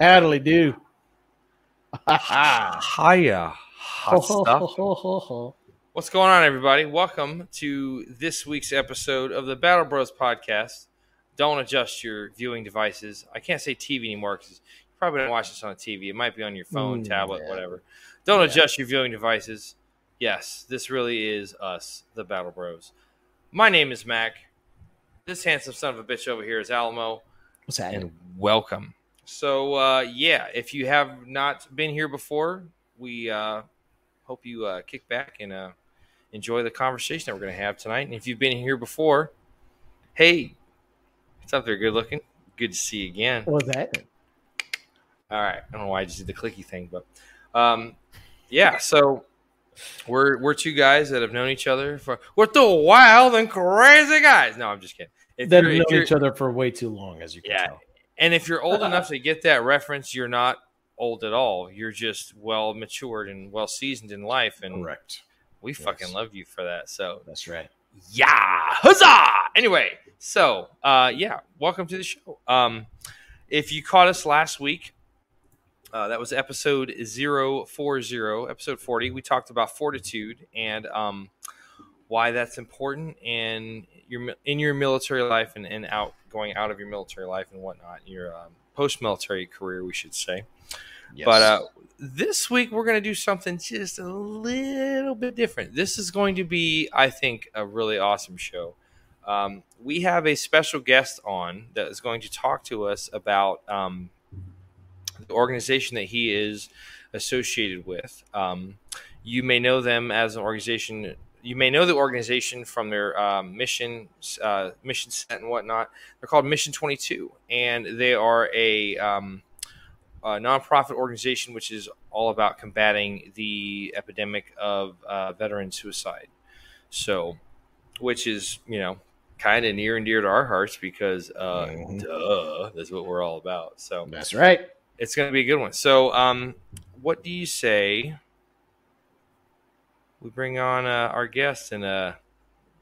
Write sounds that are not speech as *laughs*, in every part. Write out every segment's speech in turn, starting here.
Howdy do. Hiya, hot *laughs* stuff. What's going on, everybody? Welcome to this week's episode of the Battle Bros podcast. Don't adjust your viewing devices. I can't say TV anymore because you probably don't watch this on a TV. It might be on your phone, Mm, tablet, yeah. whatever. Don't Yeah. adjust your viewing devices. Yes, this really is us, the Battle Bros. My name is Mac. This handsome son of a bitch over here is Alamo What's that? and welcome. So uh, yeah, if you have not been here before, we uh, hope you uh, kick back and uh, enjoy the conversation that we're going to have tonight. And if you've been here before, hey, what's up there? Good looking. Good to see you again. What's happening? All right. I don't know why I just did the clicky thing, but um, yeah. So we're we're two guys that have known each other for we're two wild and crazy guys. No, I'm just kidding. If They've known each other for way too long, as you can Yeah. tell. And if you're old enough *laughs* to get that reference, you're not old at all. You're just well matured and well seasoned in life, and Correct. we Yes. fucking love you for that. So That's right. yeah, huzzah! Anyway, so uh, yeah, welcome to the show. Um, if you caught us last week, uh, that was episode 040, episode 40. We talked about fortitude and um, why that's important in your in your military life and, and out going out of your military life and whatnot, your um, post military career, we should say. But uh, this week we're going to do something just a little bit different. This is going to be, I think, a really awesome show. Um, we have a special guest on that is going to talk to us about um, the organization that he is associated with. Um, you may know them as an organization. You may know the organization from their um, mission, uh, mission set and whatnot. They're called Mission Twenty Two, and they are a um, a nonprofit organization which is all about combating the epidemic of uh, veteran suicide. So, which is you know kind of near and dear to our hearts because uh, Mhm. duh, that's what we're all about. So That's right. it's going to be a good one. So, um, what do you say? We bring on uh, our guest and uh,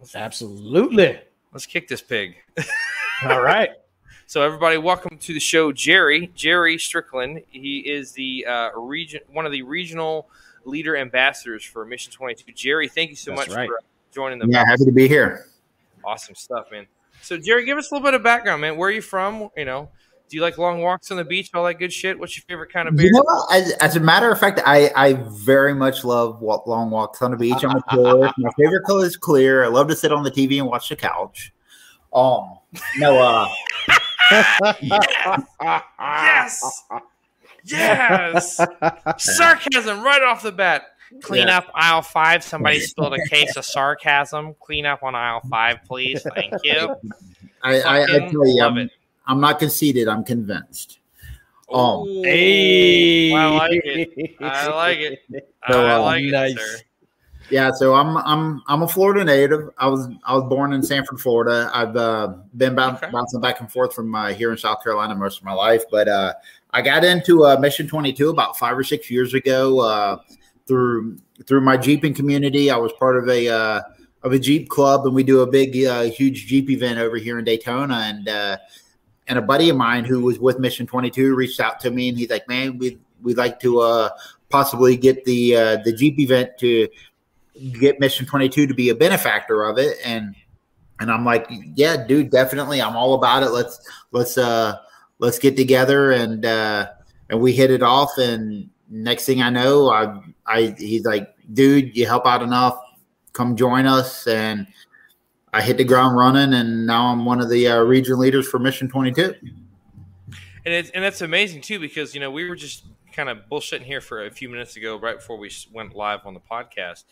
let's, Absolutely. let's kick this pig. *laughs* All right. So, everybody, welcome to the show, Jerry. Jerry Strickland. He is the uh, region, one of the regional leader ambassadors for Mission Twenty Two. Jerry, thank you so That's much right. for joining the Yeah, happy to be here. awesome stuff, man. So, Jerry, give us a little bit of background, man. Where are you from? You know, do you like long walks on the beach, all that good shit? What's your favorite kind of beer? You know, as, as a matter of fact, I, I very much love walk, long walks on the beach. I'm a tourist. My favorite color is clear. I love to sit on the TV and watch the couch. Um, no, uh, yes, yes. *laughs* Sarcasm right off the bat. Clean Yeah. up aisle five. Somebody *laughs* spilled a case of sarcasm. Clean up on aisle five, please. Thank you. I, I, I tell you, love I'm, it. I'm not conceited. I'm convinced. Um, Hey. I like it. I *laughs* like it. So, I uh, like it, nice. sir. Yeah, so I'm I'm I'm a Florida native. I was I was born in Sanford, Florida. I've uh, been boun- Okay. bouncing back and forth from uh, here in South Carolina most of my life, but uh, I got into uh, Mission 22 about five or six years ago uh, through through my Jeeping community. I was part of a uh, of a Jeep club, and we do a big, uh, huge Jeep event over here in Daytona. And uh, and a buddy of mine who was with Mission 22 reached out to me, and he's like, "Man, we we'd like to uh, possibly get the uh, the Jeep event to." get Mission 22 to be a benefactor of it. And and I'm like yeah dude definitely. I'm all about it. Let's let's uh let's get together and uh and we hit it off. And next thing I know I I he's like dude you help out enough. Come join us. And I hit the ground running and now I'm one of the uh, region leaders for Mission 22 And it's and that's amazing too because you know we were just kind of bullshitting here for a few minutes ago right before we went live on the podcast,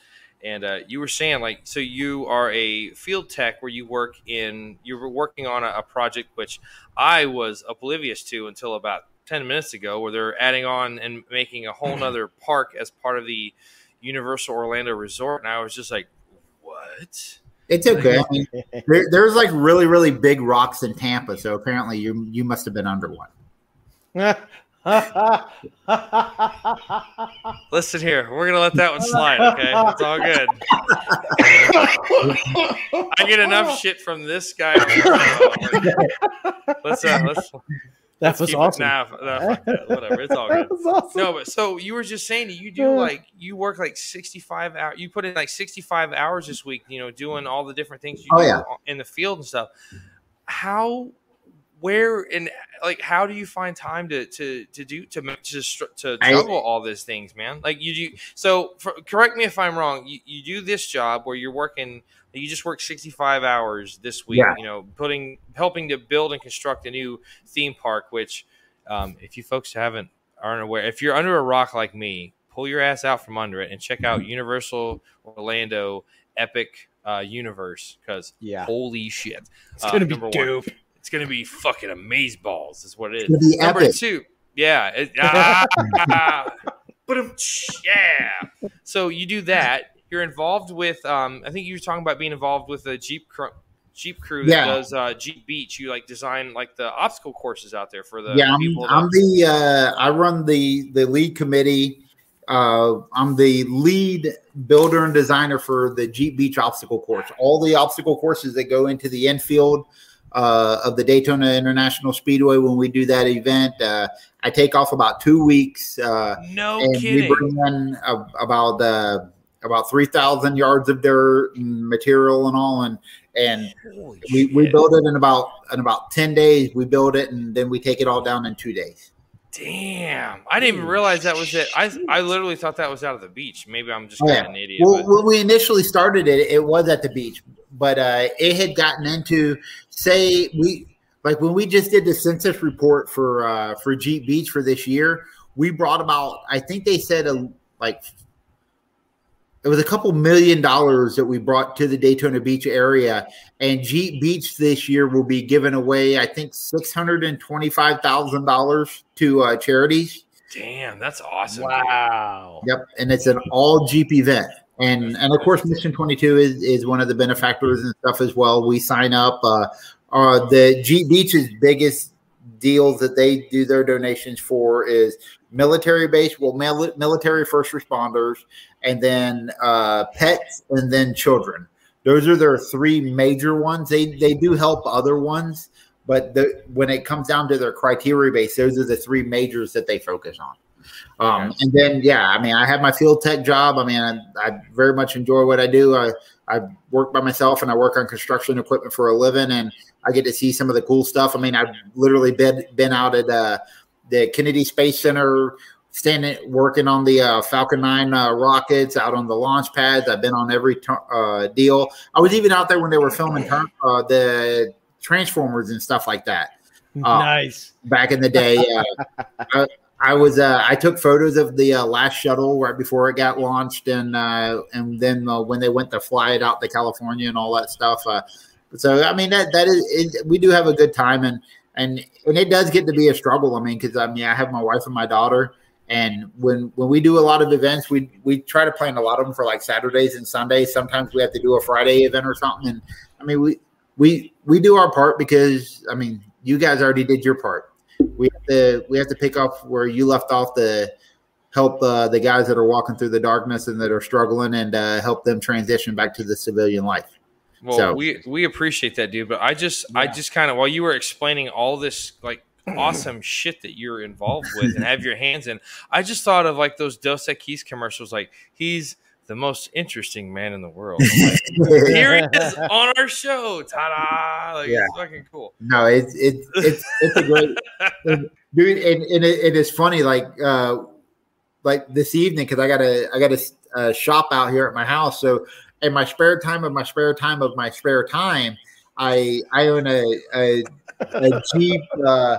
and uh, you were saying like so you are a field tech where you work in you were working on a, a project which I was oblivious to until about ten minutes ago where they're adding on and making a whole nother park as part of the Universal Orlando Resort, and I was just like, what? It's *laughs* okay I mean, there, there's like really really big rocks in Tampa so apparently you you must have been under one *laughs* Listen here, we're gonna let that one slide. Okay, it's all good. *laughs* I get enough shit from this guy. let's uh, let's That Let's was keep it- awesome. Nah, nah, fuck whatever. It's all *laughs* good. awesome. No, but so you were just saying you do like you work like sixty five hours. You put in like sixty five hours this week. You know, doing all the different things you Oh, do yeah. in the field and stuff. How, where, and like, how do you find time to to to do to ma- to str- to I- juggle all these things, man? Like you do. So for, correct me if I'm wrong. You, you do this job where you're working. You just work 65 hours this week. Yeah. You know, putting helping to build and construct a new theme park, which um, if you folks haven't aren't aware, if you're under a rock like me, pull your ass out from under it and check out Universal Orlando Epic uh, Universe because Yeah. holy shit, It's Uh, gonna be number one. dope. it's gonna be fucking amaze balls. Is what it It's be Number epic. two, yeah, it, *laughs* ah, *laughs* but um, yeah. So you do that. You're involved with. Um, I think you were talking about being involved with a Jeep. Cr- Jeep crew that Yeah. does uh, Jeep Beach. You like design like the obstacle courses out there for the yeah, I'm, people. I'm the uh, I run the the lead committee. Uh, I'm the lead builder and designer for the Jeep Beach obstacle course. All the obstacle courses that go into the infield uh, of the Daytona International Speedway when we do that event. Uh, I take off about two weeks, uh, no and we kidding. bring in about uh, about three thousand yards of dirt and material and all, and and Holy we, we build it in about in about 10 days we build it and then we take it all down in two days Damn, I didn't even realize that was it. I I literally thought that was out of the beach. Maybe I'm just Oh, yeah. an idiot. well but- when we initially started it it was at the beach but uh it had gotten into say we like when we just did the census report for uh for jeep beach for this year we brought about i think they said a like it was a couple million dollars that we brought to the Daytona Beach area, and Jeep Beach this year will be giving away, I think, six hundred and twenty-five thousand dollars to uh, charities. Damn, that's awesome. Wow. Yep, and it's an all Jeep event, and and of course, Mission Twenty Two is is one of the benefactors and stuff as well. We sign up. Uh, uh, the Jeep Beach's biggest deals that they do their donations for is military base, well, mil- military first responders, and then uh, pets, and then children. Those are their three major ones. They they do help other ones, but the, when it comes down to their criteria base, those are the three majors that they focus on. Um, and then, yeah, I mean, I have my field tech job. I mean, I, I very much enjoy what I do. I, I work by myself and I work on construction equipment for a living, and I get to see some of the cool stuff. I mean, I've literally been been out at uh, the Kennedy Space Center, standing working on the uh, Falcon Nine uh, rockets, out on the launch pads. I've been on every t- uh, deal. I was even out there when they were filming uh, the Transformers and stuff like that *laughs* Uh, nice. back in the day. Uh, *laughs* I, I was uh, I took photos of the uh, last shuttle right before it got launched, and uh, and then uh, when they went to fly it out to California and all that stuff. Uh, so I mean that that is it, we do have a good time, and and and it does get to be a struggle. I mean, because I mean I have my wife and my daughter. And when when we do a lot of events, we we try to plan a lot of them for like Saturdays and Sundays. Sometimes we have to do a Friday event or something. And I mean, we we we do our part because I mean, you guys already did your part. We have to we have to pick up where you left off to help uh, the guys that are walking through the darkness and that are struggling, and uh, help them transition back to the civilian life. Well, So- we we appreciate that, dude. But I just I just kind of while you were explaining all this like awesome *clears throat* shit that you're involved with and have your hands in, I just thought of like those Dos Equis commercials. Like he's the most interesting man in the world. Like, *laughs* Here he is on our show. Ta da! Like Yeah. it's fucking cool. No, it's it's it's it's a great dude, and, and it, it is funny. Like uh, like this evening because I got a I got a, a shop out here at my house. So in my spare time of my spare time of my spare time, I I own a a, a Jeep uh,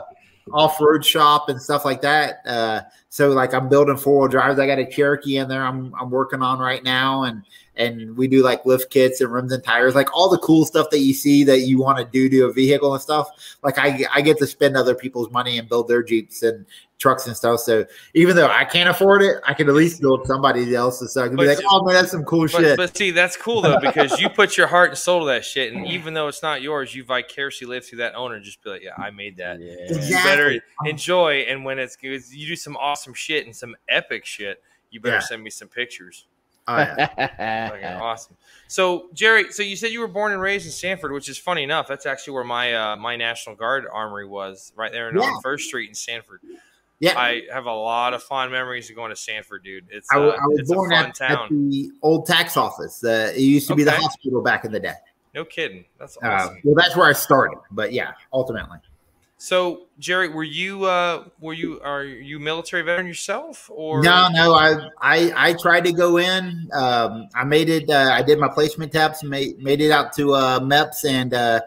off road shop and stuff like that. Uh, so like I'm building four wheel drives. I got a Cherokee in there. I'm I'm working on right now, and and we do like lift kits and rims and tires, like all the cool stuff that you see that you want to do to a vehicle and stuff. Like I I get to spend other people's money and build their Jeeps and trucks and stuff. So even though I can't afford it, I can at least build somebody else's. So I can be like, oh man, that's some cool But, shit. but see, that's cool though because you put your heart and soul to that shit, and even though it's not yours, you vicariously live through that owner. and Just be like, yeah, I made that. Yeah. you better enjoy. And when it's good, you do some awesome shit and some epic shit. You better Yeah. send me some pictures. Oh, yeah. *laughs* Fucking awesome. So Jerry, so you said you were born and raised in Sanford, which is funny enough. That's actually where my uh, my National Guard armory was, right there Yeah. on First Street in Sanford. yeah. I have a lot of fond memories of going to Sanford, dude. It's I, uh, I was it's a born fun at, at town. the old tax office. Uh, it used to be the hospital back in the day. No kidding. That's Uh, awesome. well, that's where I started. But yeah, ultimately. So Jerry, were you uh, were you are you military veteran yourself or No, no, I, I, I tried to go in. Um, I made it. Uh, I did my placement taps. made made it out to uh, MEPS, and uh,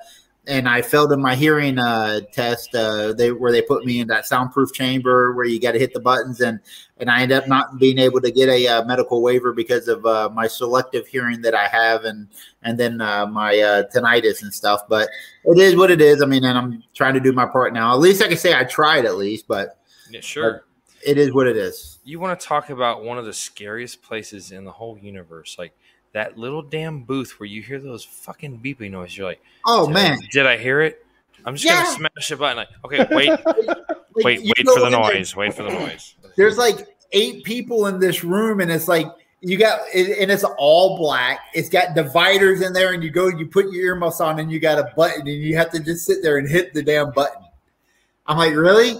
and I failed in my hearing uh, test. Uh, they where they put me in that soundproof chamber where you got to hit the buttons, and and I ended up not being able to get a uh, medical waiver because of uh, my selective hearing that I have, and and then uh, my uh, tinnitus and stuff. But it is what it is. I mean, and I'm trying to do my part now. At least I can say I tried at least, but Yeah, sure. it is what it is. You want to talk about one of the scariest places in the whole universe, like that little damn booth where you hear those fucking beeping noises. You're like, Oh did man. I, did I hear it? I'm just Yeah. gonna smash a button. Like, okay, wait, *laughs* Like, wait, wait for the there, noise. Wait for the noise. There's like eight people in this room, and it's like you got, it, and it's all black. It's got dividers in there, and you go, you put your earmuffs on, and you got a button, and you have to just sit there and hit the damn button. I'm like, really?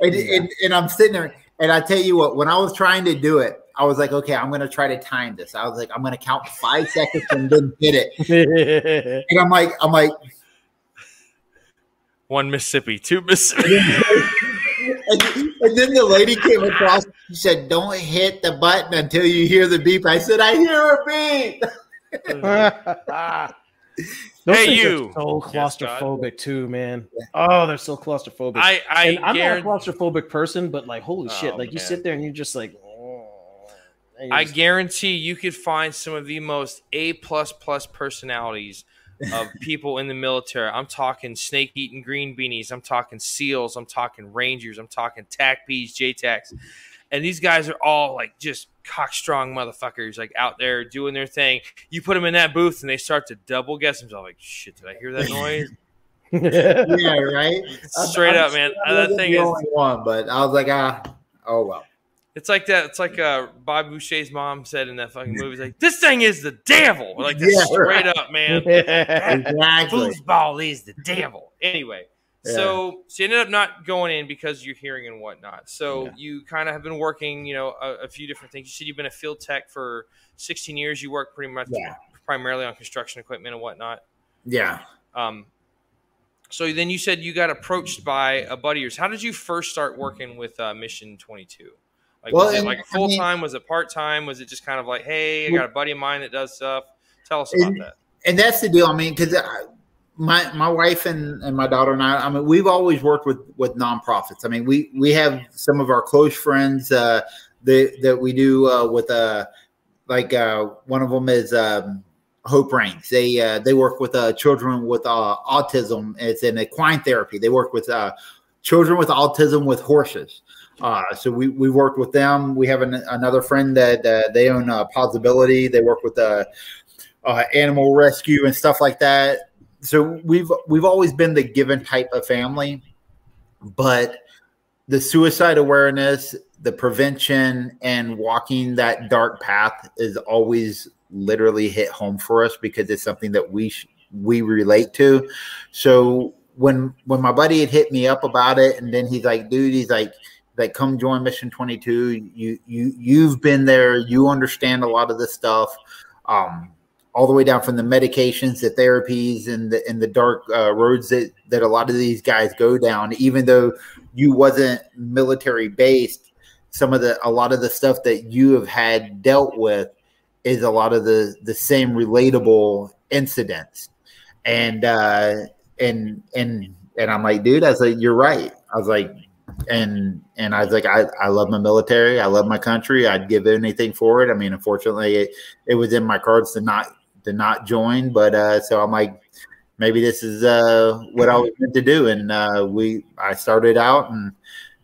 And, and, and I'm sitting there, and I tell you what, when I was trying to do it, I was like, okay, I'm gonna try to time this. I was like, I'm gonna count five seconds and then hit it. *laughs* And I'm like, I'm like, One Mississippi, two Mississippi. *laughs* and, and then the lady came across. She said, "Don't hit the button until you hear the beep." I said, "I hear a beep." *laughs* Those Hey, things are you. so Yes, claustrophobic too, man. Oh, they're so claustrophobic. I I and I'm guarantee. not a claustrophobic person, but like, holy Oh, shit! Like you sit there and you're just like, and you're I guarantee you could find some of the most A plus plus personalities of *laughs* people in the military. I'm talking snake eating green beanies. I'm talking SEALs. I'm talking Rangers. I'm talking TACPs, JTACs. And these guys are all like just cockstrong motherfuckers, like out there doing their thing. You put them in that booth and they start to double guess themselves, like, shit, did I hear that noise? *laughs* yeah, right. Straight I'm up, man. sure I That thing the is, only one, but I was like, ah, oh well. It's like that. It's like uh, Bob Boucher's mom said in that fucking movie. It's like, this thing is the devil. Like, that's Yeah, straight up, man. *laughs* Exactly. foosball is the devil. Anyway, Yeah. so so you ended up not going in because you're hearing and whatnot. So Yeah. you kind of have been working, you know, a, a few different things. You said you've been a field tech for 16 years. You work pretty much Yeah. primarily on construction equipment and whatnot. Yeah. Um, so then you said you got approached by a buddy of yours. How did you first start working with uh, Mission 22? Like, Well, was it like I full mean- time? was it part time? Was it just kind of like, hey, I got a buddy of mine that does stuff? Tell us about And- that. and that's the deal. I mean, because my my wife and, and my daughter and I, I mean, we've always worked with with nonprofits. I mean, we we have some of our close friends uh, that that we do uh, with uh, like uh, one of them is um, Hope Reigns. They uh, they work with uh, children with uh, autism. It's an equine therapy. They work with uh, children with autism with horses. Uh, so we we worked with them. We have an, another friend that uh, they own uh, Possibility. They work with uh, uh, animal rescue and stuff like that. So we've we've always been the given type of family, but the suicide awareness, the prevention, and walking that dark path is always literally hit home for us because it's something that we sh- we relate to. So when when my buddy had hit me up about it, and then he's like, "Dude," he's like, "Like, come join Mission Twenty Two. You you you've been there. You understand a lot of this stuff." Um, all the way down from the medications, the therapies, and the and the dark uh, roads that that a lot of these guys go down. Even though you wasn't military based, some of the a lot of the stuff that you have had dealt with is a lot of the the same relatable incidents. And uh, and and and I'm like, dude, I was like, you're right. I was like, and and I was like, I, I love my military. I love my country. I'd give anything for it. I mean, unfortunately, it, it was in my cards to not to not join, but uh, so I'm like, maybe this is uh, what I was meant to do. And uh, we, I started out, and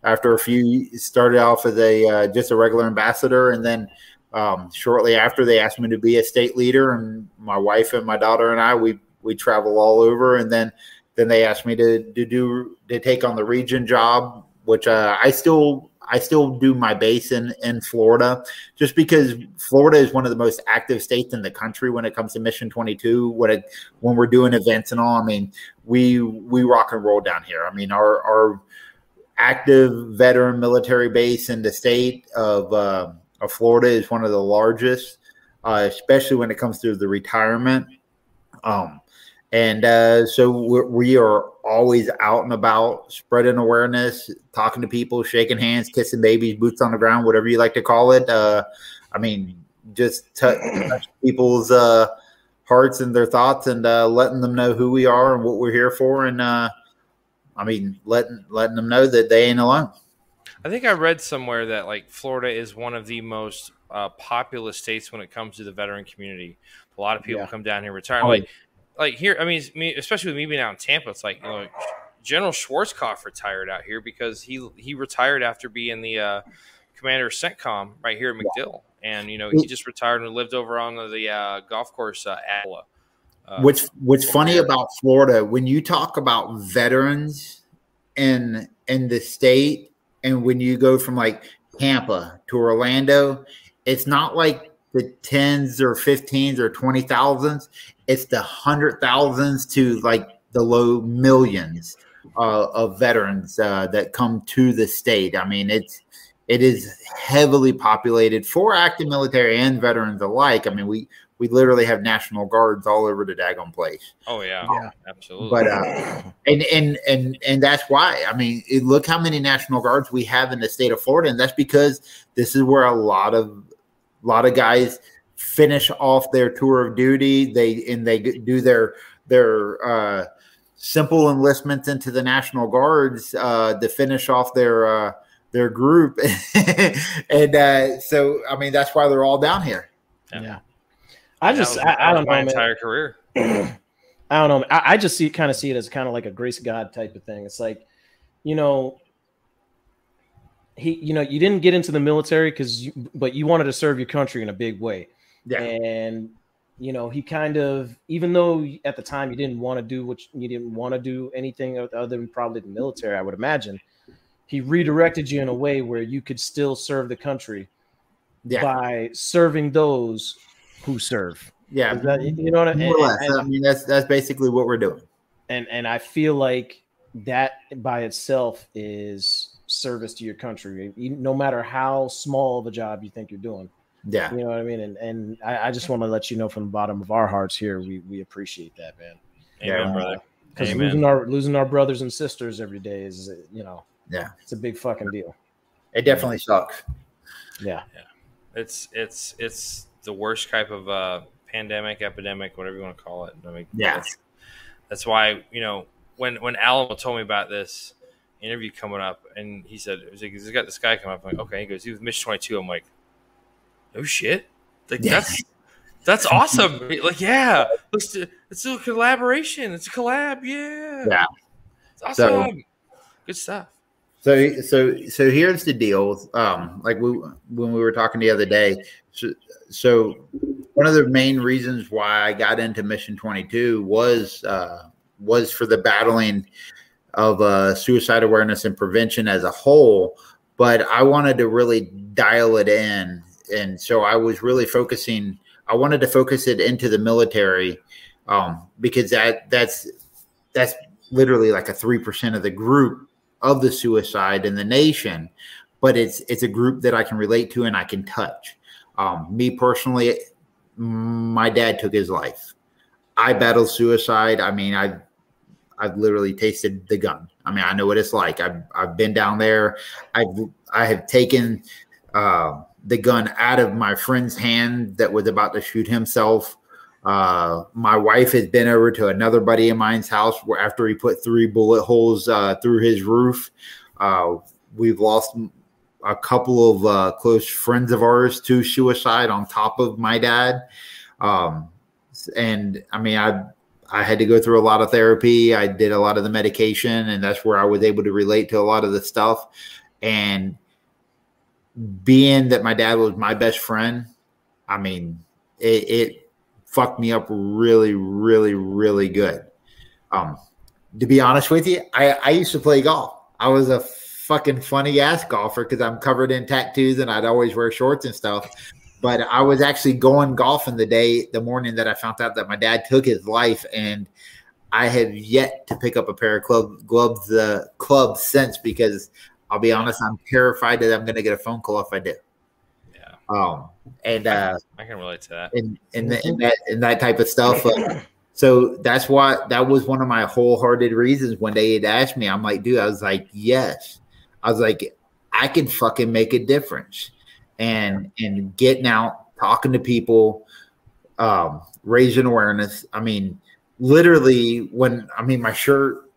after a few, started off as a uh, just a regular ambassador, and then um, shortly after, they asked me to be a state leader, and my wife and my daughter and I, we we travel all over, and then then they asked me to to do to take on the region job, which uh, I still I still do my base in in Florida, just because Florida is one of the most active states in the country when it comes to Mission Twenty Two. When it when we're doing events and all, I mean, we we rock and roll down here. I mean, our our active veteran military base in the state of uh, of Florida is one of the largest, uh, especially when it comes to the retirement. Um, and uh, so we're, we are always out and about, spreading awareness, talking to people, shaking hands, kissing babies, boots on the ground, whatever you like to call it. Uh, I mean, just touch, *clears throat* touch people's uh, hearts and their thoughts, and uh, letting them know who we are and what we're here for, and uh, I mean, letting letting them know that they ain't alone. I think I read somewhere that like Florida is one of the most uh, populous states when it comes to the veteran community. A lot of people Yeah. come down here retire. Oh, Like, like here, I mean, especially with me being out in Tampa, it's like you know, General Schwarzkopf retired out here because he he retired after being the uh, commander of CENTCOM right here at MacDill, and you know he just retired and lived over on the uh, golf course uh. Uh, What's What's funny about Florida when you talk about veterans in in the state, and when you go from like Tampa to Orlando, it's not like the tens or fifteens or twenty thousands. It's the hundred thousands to like the low millions uh, of veterans uh, that come to the state. I mean, it's it is heavily populated for active military and veterans alike. I mean, we we literally have national guards all over the daggone place. oh yeah, Yeah. absolutely. But uh, and and and and that's why. I mean, look how many national guards we have in the state of Florida, and that's because this is where a lot of a lot of guys finish off their tour of duty. They and they do their their uh, simple enlistments into the national guards uh, to finish off their uh, their group, *laughs* and uh, so I mean that's why they're all down here. Yeah. Yeah. I just, was- I, I don't know, my man. entire career. *clears throat* I don't know. I, I just see kind of see it as kind of like a grace God type of thing. It's like, you know, he, you know, you didn't get into the military because you, but you wanted to serve your country in a big way. Yeah, And you know, he kind of, even though at the time you didn't want to do what you, you didn't want to do anything other than probably the military, I would imagine, he redirected you in a way where you could still serve the country yeah, by serving those who serve. yeah. That- you know what I More or mean? less. I mean, that's that's basically what we're doing. and and I feel like that by itself is service to your country, no matter how small of a job you think you're doing. Yeah, You know what I mean? And and I, I just want to let you know from the bottom of our hearts here, we we appreciate that, man. Amen, Yeah. brother. Because losing our losing our brothers and sisters every day is you know Yeah. it's a big fucking deal. it definitely sucks. Yeah, It's it's it's the worst type of uh, pandemic, epidemic, whatever you want to call it. I mean, Yeah. that's, that's why you know when when Alan told me about this interview coming up, and he said, "It was like, he's got this guy coming up." I'm like, okay, he goes, "He was Mission 22." I'm like, "No shit, like Yeah. that's that's awesome." *laughs* like, yeah, let's do, let's do a collaboration. It's a collab, yeah, Yeah. it's awesome, So- good stuff. So so so here's the deal. Um, like we when we were talking the other day. So, so one of the main reasons why I got into Mission 22 was uh, was for the battling of uh, suicide awareness and prevention as a whole. But I wanted to really dial it in, and so I was really focusing. I wanted to focus it into the military um, because that that's that's literally like a three percent of the group of the suicide in the nation, but it's it's a group that I can relate to and I can touch. Um, me personally, my dad took his life. I battled suicide. I mean, I I've literally tasted the gun. I mean, I know what it's like. I've I've been down there. I've I have taken uh, the gun out of my friend's hand that was about to shoot himself. Uh, my wife has been over to another buddy of mine's house where after he put three bullet holes uh, through his roof. Uh, we've lost a couple of uh, close friends of ours to suicide on top of my dad. Um, and I mean, I I had to go through a lot of therapy. I did a lot of the medication, and that's where I was able to relate to a lot of the stuff. And being that my dad was my best friend, I mean, it, it fucked me up really, really, really good. Um, to be honest with you, I, I used to play golf. I was a fucking funny ass golfer because I'm covered in tattoos and I'd always wear shorts and stuff. But I was actually going golfing the day, the morning that I found out that my dad took his life, and I have yet to pick up a pair of club, gloves, the uh, clubs since because I'll be honest, I'm terrified that I'm going to get a phone call if I do. Yeah. Um, and uh, I can relate to that. And and, and that and that type of stuff. Uh, so that's why that was one of my wholehearted reasons when they had asked me. I'm like, dude, I was like, yes. I was like, I can fucking make a difference, and and getting out, talking to people, um, raising awareness. I mean, literally, when I mean my shirt,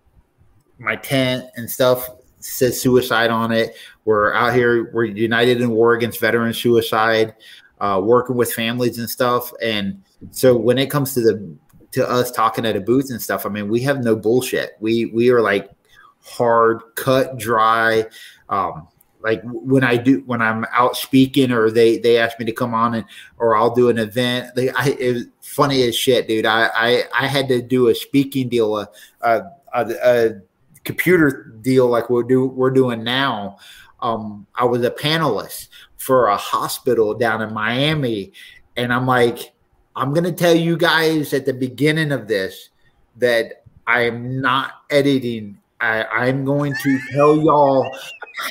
my tent and stuff says suicide on it. We're out here. We're united in war against veteran suicide, uh, working with families and stuff. And so when it comes to the to us talking at a booth and stuff, I mean, we have no bullshit. We we are like hard, cut, dry. Um, like when I do when I'm out speaking or they they ask me to come on and or I'll do an event. They I it funny as shit, dude. I I, I had to do a speaking deal, a, a, a, a computer deal like we're do we're doing now. Um, I was a panelist for a hospital down in Miami, and I'm like, I'm gonna tell you guys at the beginning of this that I am not editing. I, I'm going to tell y'all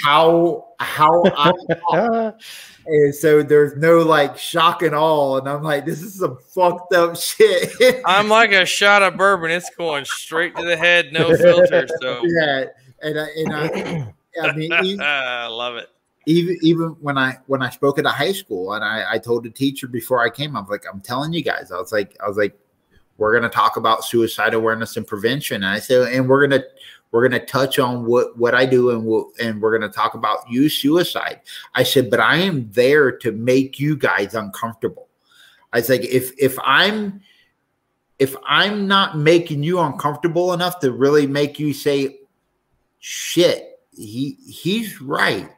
how how I *laughs* and so there's no like shock and all, and I'm like, this is some fucked up shit. *laughs* I'm like a shot of bourbon; it's going straight to the head, no filter. So *laughs* yeah, and I, and I, I mean, even, I love it. Even even when I when I spoke at a high school, and I I told the teacher before I came, I was like, I'm telling you guys, I was like, I was like, we're gonna talk about suicide awareness and prevention, and I said, and we're gonna we're going to touch on what what I do and we'll, and we're going to talk about you suicide. I said, but I am there to make you guys uncomfortable. I was like, if if I'm if I'm not making you uncomfortable enough to really make you say, shit, he he's right,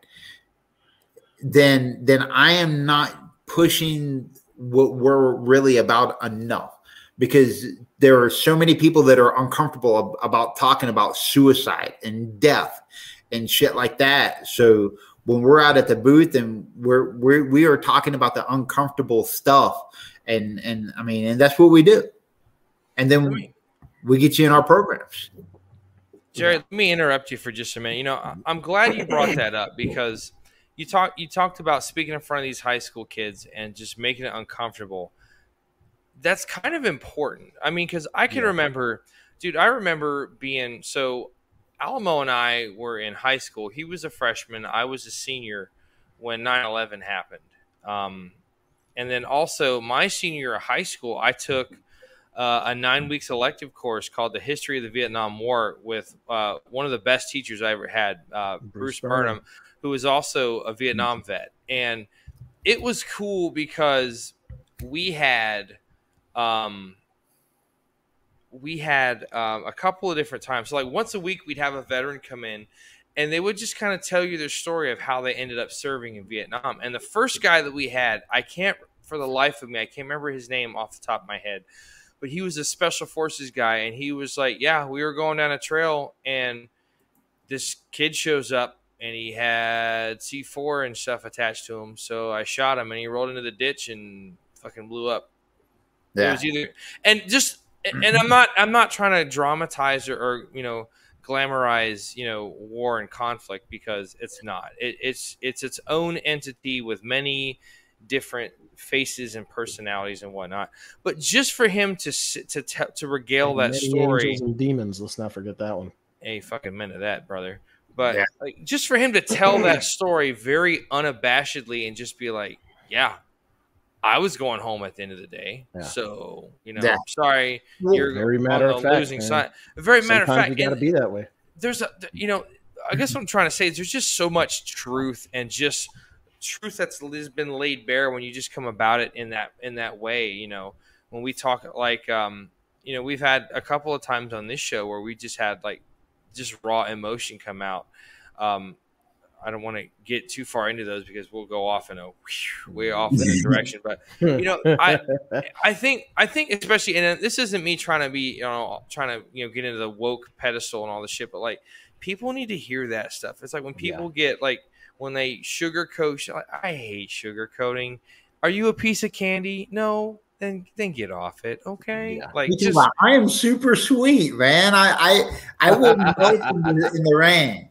then then I am not pushing what we're really about enough because there are so many people that are uncomfortable about talking about suicide and death and shit like that. So when we're out at the booth and we're we're we are talking about the uncomfortable stuff and and I mean and that's what we do. And then we, we get you in our programs. Jerry, let me interrupt you for just a minute. You know, I'm glad you brought that up because you talked you talked about speaking in front of these high school kids and just making it uncomfortable that's kind of important. I mean, because I can yeah. remember, dude, I remember being so. Alamo and I were in high school. He was a freshman. I was a senior when 9 11 happened. Um, and then also, my senior year of high school, I took uh, a nine weeks elective course called The History of the Vietnam War with uh, one of the best teachers I ever had, uh, Bruce, Bruce Burnham, Burnham, who was also a Vietnam vet. And it was cool because we had um, we had um, a couple of different times. So like once a week, we'd have a veteran come in, and they would just kind of tell you their story of how they ended up serving in Vietnam. And the first guy that we had, I can't for the life of me, I can't remember his name off the top of my head, but he was a special forces guy, and he was like, "Yeah, we were going down a trail, and this kid shows up." And he had C4 and stuff attached to him. So I shot him and he rolled into the ditch and fucking blew up. Yeah. It was either and just mm-hmm. and I'm not I'm not trying to dramatize or, or you know glamorize you know war and conflict because it's not. It, it's it's its own entity with many different faces and personalities and whatnot. But just for him to to to, to regale and that story, angels and demons. Let's not forget that one. A fucking minute of that brother. But yeah. like, just for him to tell that story very unabashedly and just be like, yeah, I was going home at the end of the day. Yeah. So, you know, yeah. sorry, you're very matter of fact, losing side. Very Sometimes matter of fact, you got to be that way. There's a, you know, I guess what I'm trying to say is there's just so much truth and just truth that's been laid bare when you just come about it in that in that way. You know, when we talk like, um, you know, we've had a couple of times on this show where we just had like just raw emotion come out. Um, I don't want to get too far into those because we'll go off in a way off in a direction. But you know, I I think I think especially and this isn't me trying to be you know trying to you know get into the woke pedestal and all this shit, but like people need to hear that stuff. It's like when people yeah. get like when they sugarcoat. Like, I hate sugarcoating. Are you a piece of candy? No, then then get off it, okay? Yeah. Like just, I am super sweet, man. I I I wouldn't *laughs* in, the, in the rain.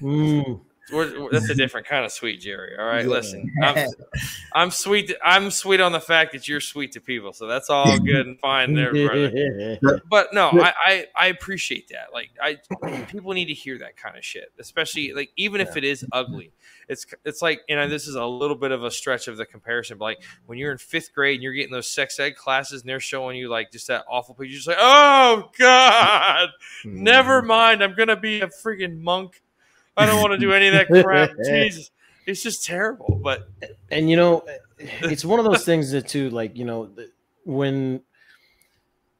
Mm. We're, we're, that's a different kind of sweet, Jerry. All right, yeah. listen, I'm, I'm sweet. I'm sweet on the fact that you're sweet to people, so that's all good and fine there, brother. *laughs* But no, I, I, I appreciate that. Like, I people need to hear that kind of shit, especially like even if it is ugly. It's it's like you know this is a little bit of a stretch of the comparison, but like when you're in fifth grade and you're getting those sex ed classes and they're showing you like just that awful picture, you're just like, oh god, *laughs* never mind, I'm gonna be a freaking monk I don't want to do any of that *laughs* crap. Jesus, it's just terrible. But and you know, *laughs* it's one of those things that too, like you know, when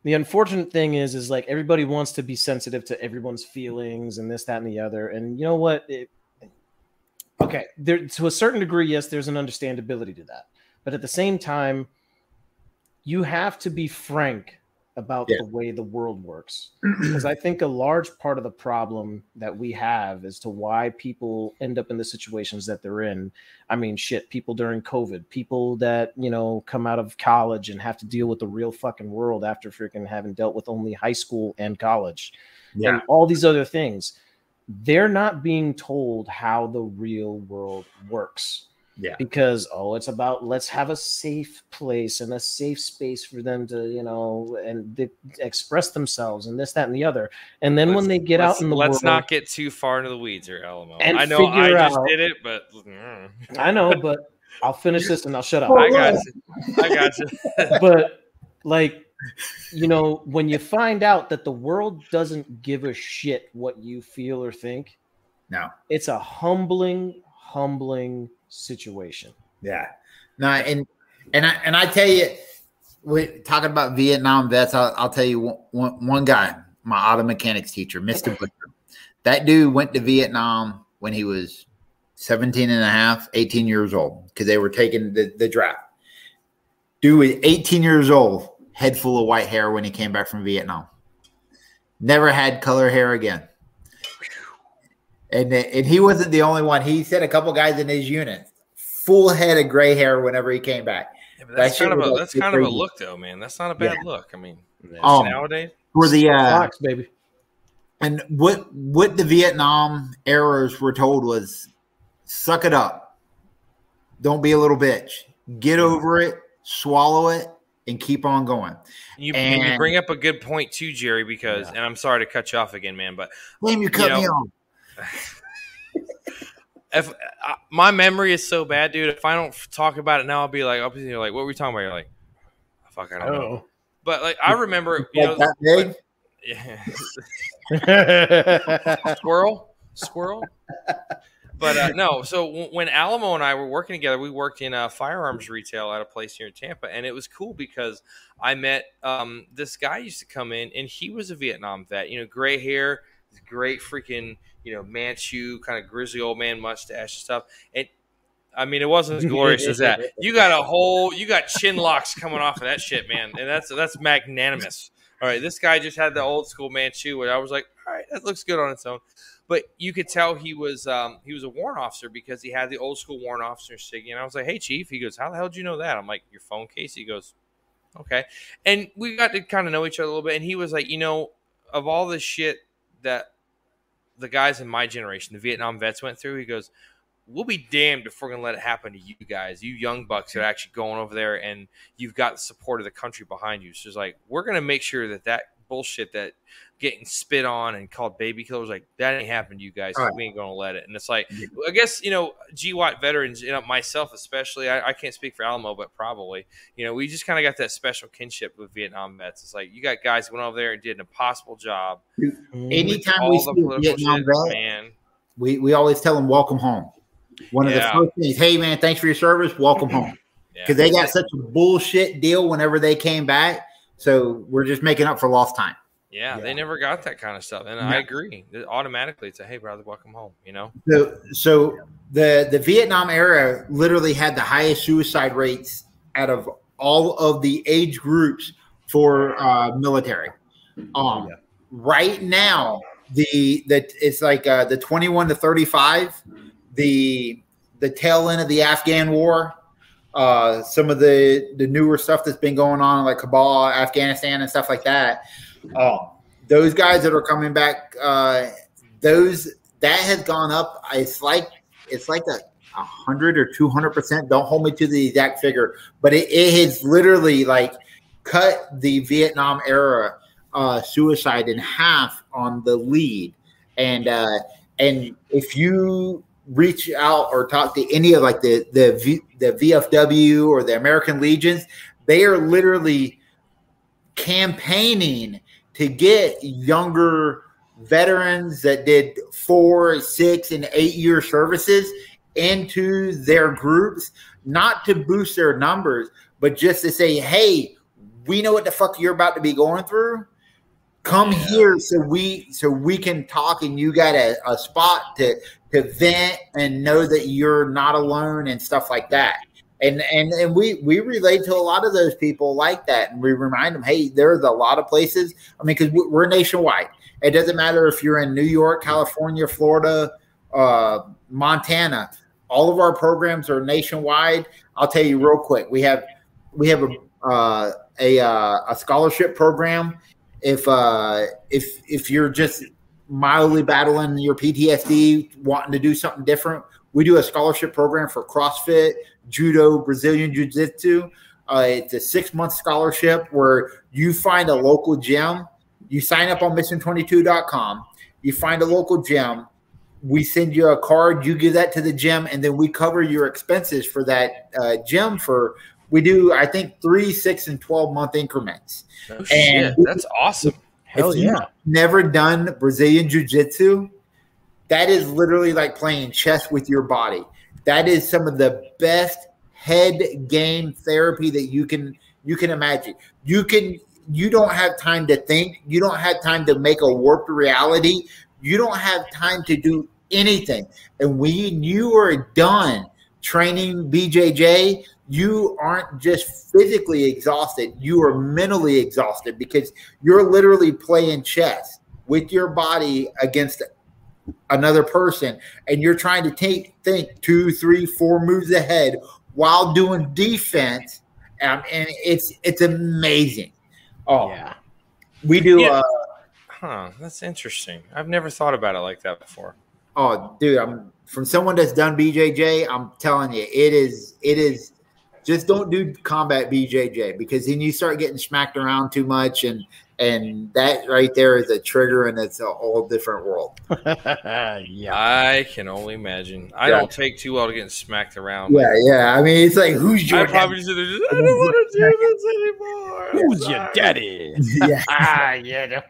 the unfortunate thing is, is like everybody wants to be sensitive to everyone's feelings and this, that, and the other. And you know what? It, okay, there to a certain degree, yes, there's an understandability to that, but at the same time, you have to be frank about yeah. the way the world works because i *clears throat* think a large part of the problem that we have as to why people end up in the situations that they're in i mean shit people during covid people that you know come out of college and have to deal with the real fucking world after freaking having dealt with only high school and college yeah. and all these other things they're not being told how the real world works yeah. Because oh, it's about let's have a safe place and a safe space for them to, you know, and express themselves and this, that, and the other. And then let's, when they get out in the let's world, not get too far into the weeds here, Alamo. And I know I just out, did it, but mm. I know, but I'll finish this and I'll shut up. I got you. I got you. *laughs* but like you know, when you find out that the world doesn't give a shit what you feel or think, no, it's a humbling, humbling situation. Yeah. No, and and I and I tell you, we talking about Vietnam vets. I'll, I'll tell you one, one guy, my auto mechanics teacher, Mr. Butcher. That dude went to Vietnam when he was 17 and a half, 18 years old, because they were taking the, the draft. Dude was 18 years old, head full of white hair when he came back from Vietnam. Never had color hair again and and he wasn't the only one. He said a couple guys in his unit, full head of gray hair whenever he came back. Yeah, that's that kind of a that's kind crazy. of a look though, man. That's not a bad yeah. look. I mean, um, nowadays for the uh, Fox, baby. And what what the Vietnam errors were told was, suck it up, don't be a little bitch, get over it, swallow it, and keep on going. You, and, you bring up a good point too, Jerry, because yeah. and I'm sorry to cut you off again, man, but blame you cut you know, me off *laughs* if uh, my memory is so bad, dude, if I don't talk about it now, I'll be like, I'll be like, what were we talking about? You're like, fuck, I don't oh. know. But like, I remember, you know, that big? yeah. *laughs* squirrel, squirrel. But uh, no, so w- when Alamo and I were working together, we worked in a firearms retail at a place here in Tampa, and it was cool because I met um, this guy used to come in, and he was a Vietnam vet. You know, gray hair, great freaking you know, Manchu kind of grizzly old man mustache and stuff. And I mean, it wasn't as *laughs* glorious as that. You got a whole, you got chin locks coming off of that shit, man, and that's that's magnanimous. All right, this guy just had the old school Manchu, where I was like, all right, that looks good on its own. But you could tell he was um, he was a warrant officer because he had the old school warrant officer siggy. And I was like, hey, chief. He goes, how the hell did you know that? I'm like, your phone case. He goes, okay. And we got to kind of know each other a little bit. And he was like, you know, of all the shit that the guys in my generation, the Vietnam vets went through. He goes, "We'll be damned if we're to let it happen to you guys, you young bucks that are actually going over there and you've got the support of the country behind you." So it's like we're to make sure that that bullshit that getting spit on and called baby killers like that ain't happened to you guys. Right. We ain't gonna let it. And it's like I guess you know GWOT veterans, you know myself especially. I, I can't speak for Alamo, but probably you know we just kind of got that special kinship with Vietnam vets. It's like you got guys who went over there and did an impossible job. Mm-hmm. Anytime we see Vietnam vet, man, we we always tell them welcome home. One of yeah. the first things, hey man, thanks for your service, welcome home. Because *laughs* yeah. they got such a bullshit deal whenever they came back so we're just making up for lost time. Yeah, Yeah. they never got that kind of stuff, and I agree. It- Automatically, it's a hey, brother, welcome home. You know, So, so the the Vietnam era literally had the highest suicide rates out of all of the age groups for uh, military. Um, Yeah. right now, the that it's like uh, the twenty one to thirty five, the the tail end of the Afghan war. Uh, some of the the newer stuff that's been going on, like Kabul, Afghanistan, and stuff like that. Um, those guys that are coming back, uh, those that has gone up. It's like it's like a a hundred or two hundred percent. Don't hold me to the exact figure, but it, it has literally like cut the Vietnam era uh, suicide in half on the lead. And uh, and if you reach out or talk to any of like the the v, the VFW or the American Legions, they are literally campaigning to get younger veterans that did four, six, and eight year services into their groups, not to boost their numbers, but just to say, hey, we know what the fuck you're about to be going through. Come Yeah. here so we so we can talk and you got a, a spot to to vent and know that you're not alone and stuff like that. And and and we we relate to a lot of those people like that, and we remind them, hey, there's a lot of places. I mean, because we're nationwide. It doesn't matter if you're in New York, California, Florida, uh, Montana. All of our programs are nationwide. I'll tell you real quick. We have we have a uh, a uh, a scholarship program. If uh, if if you're just mildly battling your PTSD, wanting to do something different, we do a scholarship program for CrossFit, Judo, Brazilian Jiu Jitsu. Uh, it's a six month scholarship where you find a local gym. You sign up on mission22.com. You find a local gym. We send you a card. You give that to the gym, and then we cover your expenses for that uh, gym. For we do, I think, three, six, and twelve month increments. oh, shit, that's awesome. Hell yeah. never done Brazilian Jiu Jitsu, that is literally like playing chess with your body. That is some of the best head game therapy that you can you can imagine. You can you don't have time to think. You don't have time to make a warped reality. You don't have time to do anything. And when you are done training BJJ, you aren't just physically exhausted, you are mentally exhausted because you're literally playing chess with your body against another person and you're trying to take think two three four moves ahead while doing defense um, and it's it's amazing oh Yeah. we do Yeah. uh Huh, that's interesting. I've never thought about it like that before. Oh, dude, I'm from someone that's done BJJ. I'm telling you, it is, it is. Just don't do combat BJJ because then you start getting smacked around too much, and and that right there is a trigger, and it's a whole different world. *laughs* yeah. I can only imagine. I Yeah. don't take too well to getting smacked around. Yeah, yeah. I mean, it's like who's I your probably just, I don't want to do this anymore. I'm *laughs* Who's your daddy? *laughs* yeah, ah, yeah.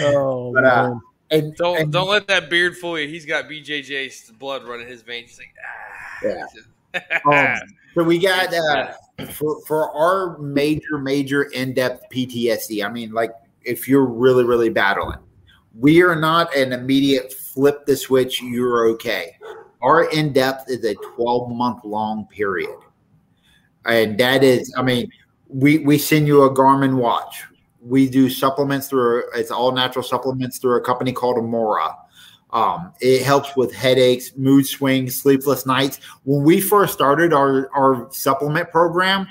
Oh, But, uh, man. and Don't and, don't let that beard fool you. He's got BJJ's blood running his veins. He's like, ah. Yeah. um, so we got uh, for for our major major in depth PTSD. I mean, like if you're really really battling, we are not an immediate flip the switch. You're okay. Our in depth is a 12 month long period, and that is, I mean, we we send you a Garmin watch. We do supplements through it's all natural supplements through a company called Amora. Um, it helps with headaches, mood swings, sleepless nights. When we first started our, our supplement program,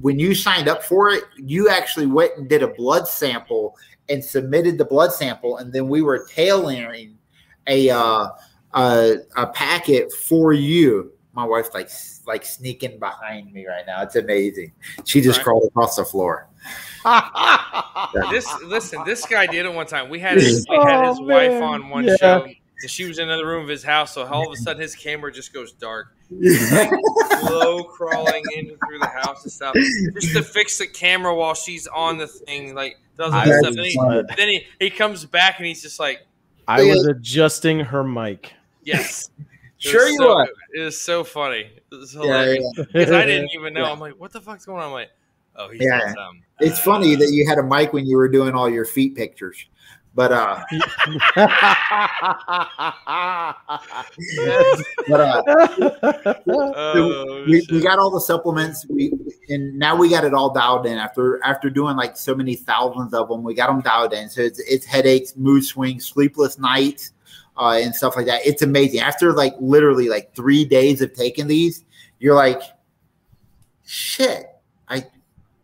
when you signed up for it, you actually went and did a blood sample and submitted the blood sample, and then we were tailoring a uh, a, a packet for you. My wife's like like sneaking behind me right now. It's amazing. She just Right. crawled across the floor. this listen, this guy did it one time. We had his, we had his *laughs* Oh, wife on one Yeah. show, and she was in another room of his house. So all of a sudden, his camera just goes dark, slow crawling in through the house and stuff, just to fix the camera while she's on the thing. Like does all I this stuff. Then he, then he he comes back and he's just like, I was adjusting her mic. yes. *laughs* Sure you so, are. It was so funny. It was Yeah, hilarious. *laughs* yeah. Because I didn't even know. Yeah. I'm like, what the fuck's going on? I'm like, Oh, he Yeah. says, um, It's uh, funny that you had a mic when you were doing all your feet pictures, but uh, *laughs* but uh, Oh, we, shit. we got all the supplements. We and now we got it all dialed in after after doing like so many thousands of them. We got them dialed in. So it's it's headaches, mood swings, sleepless nights, uh, and stuff like that. It's amazing. After like literally like three days of taking these, you're like, shit.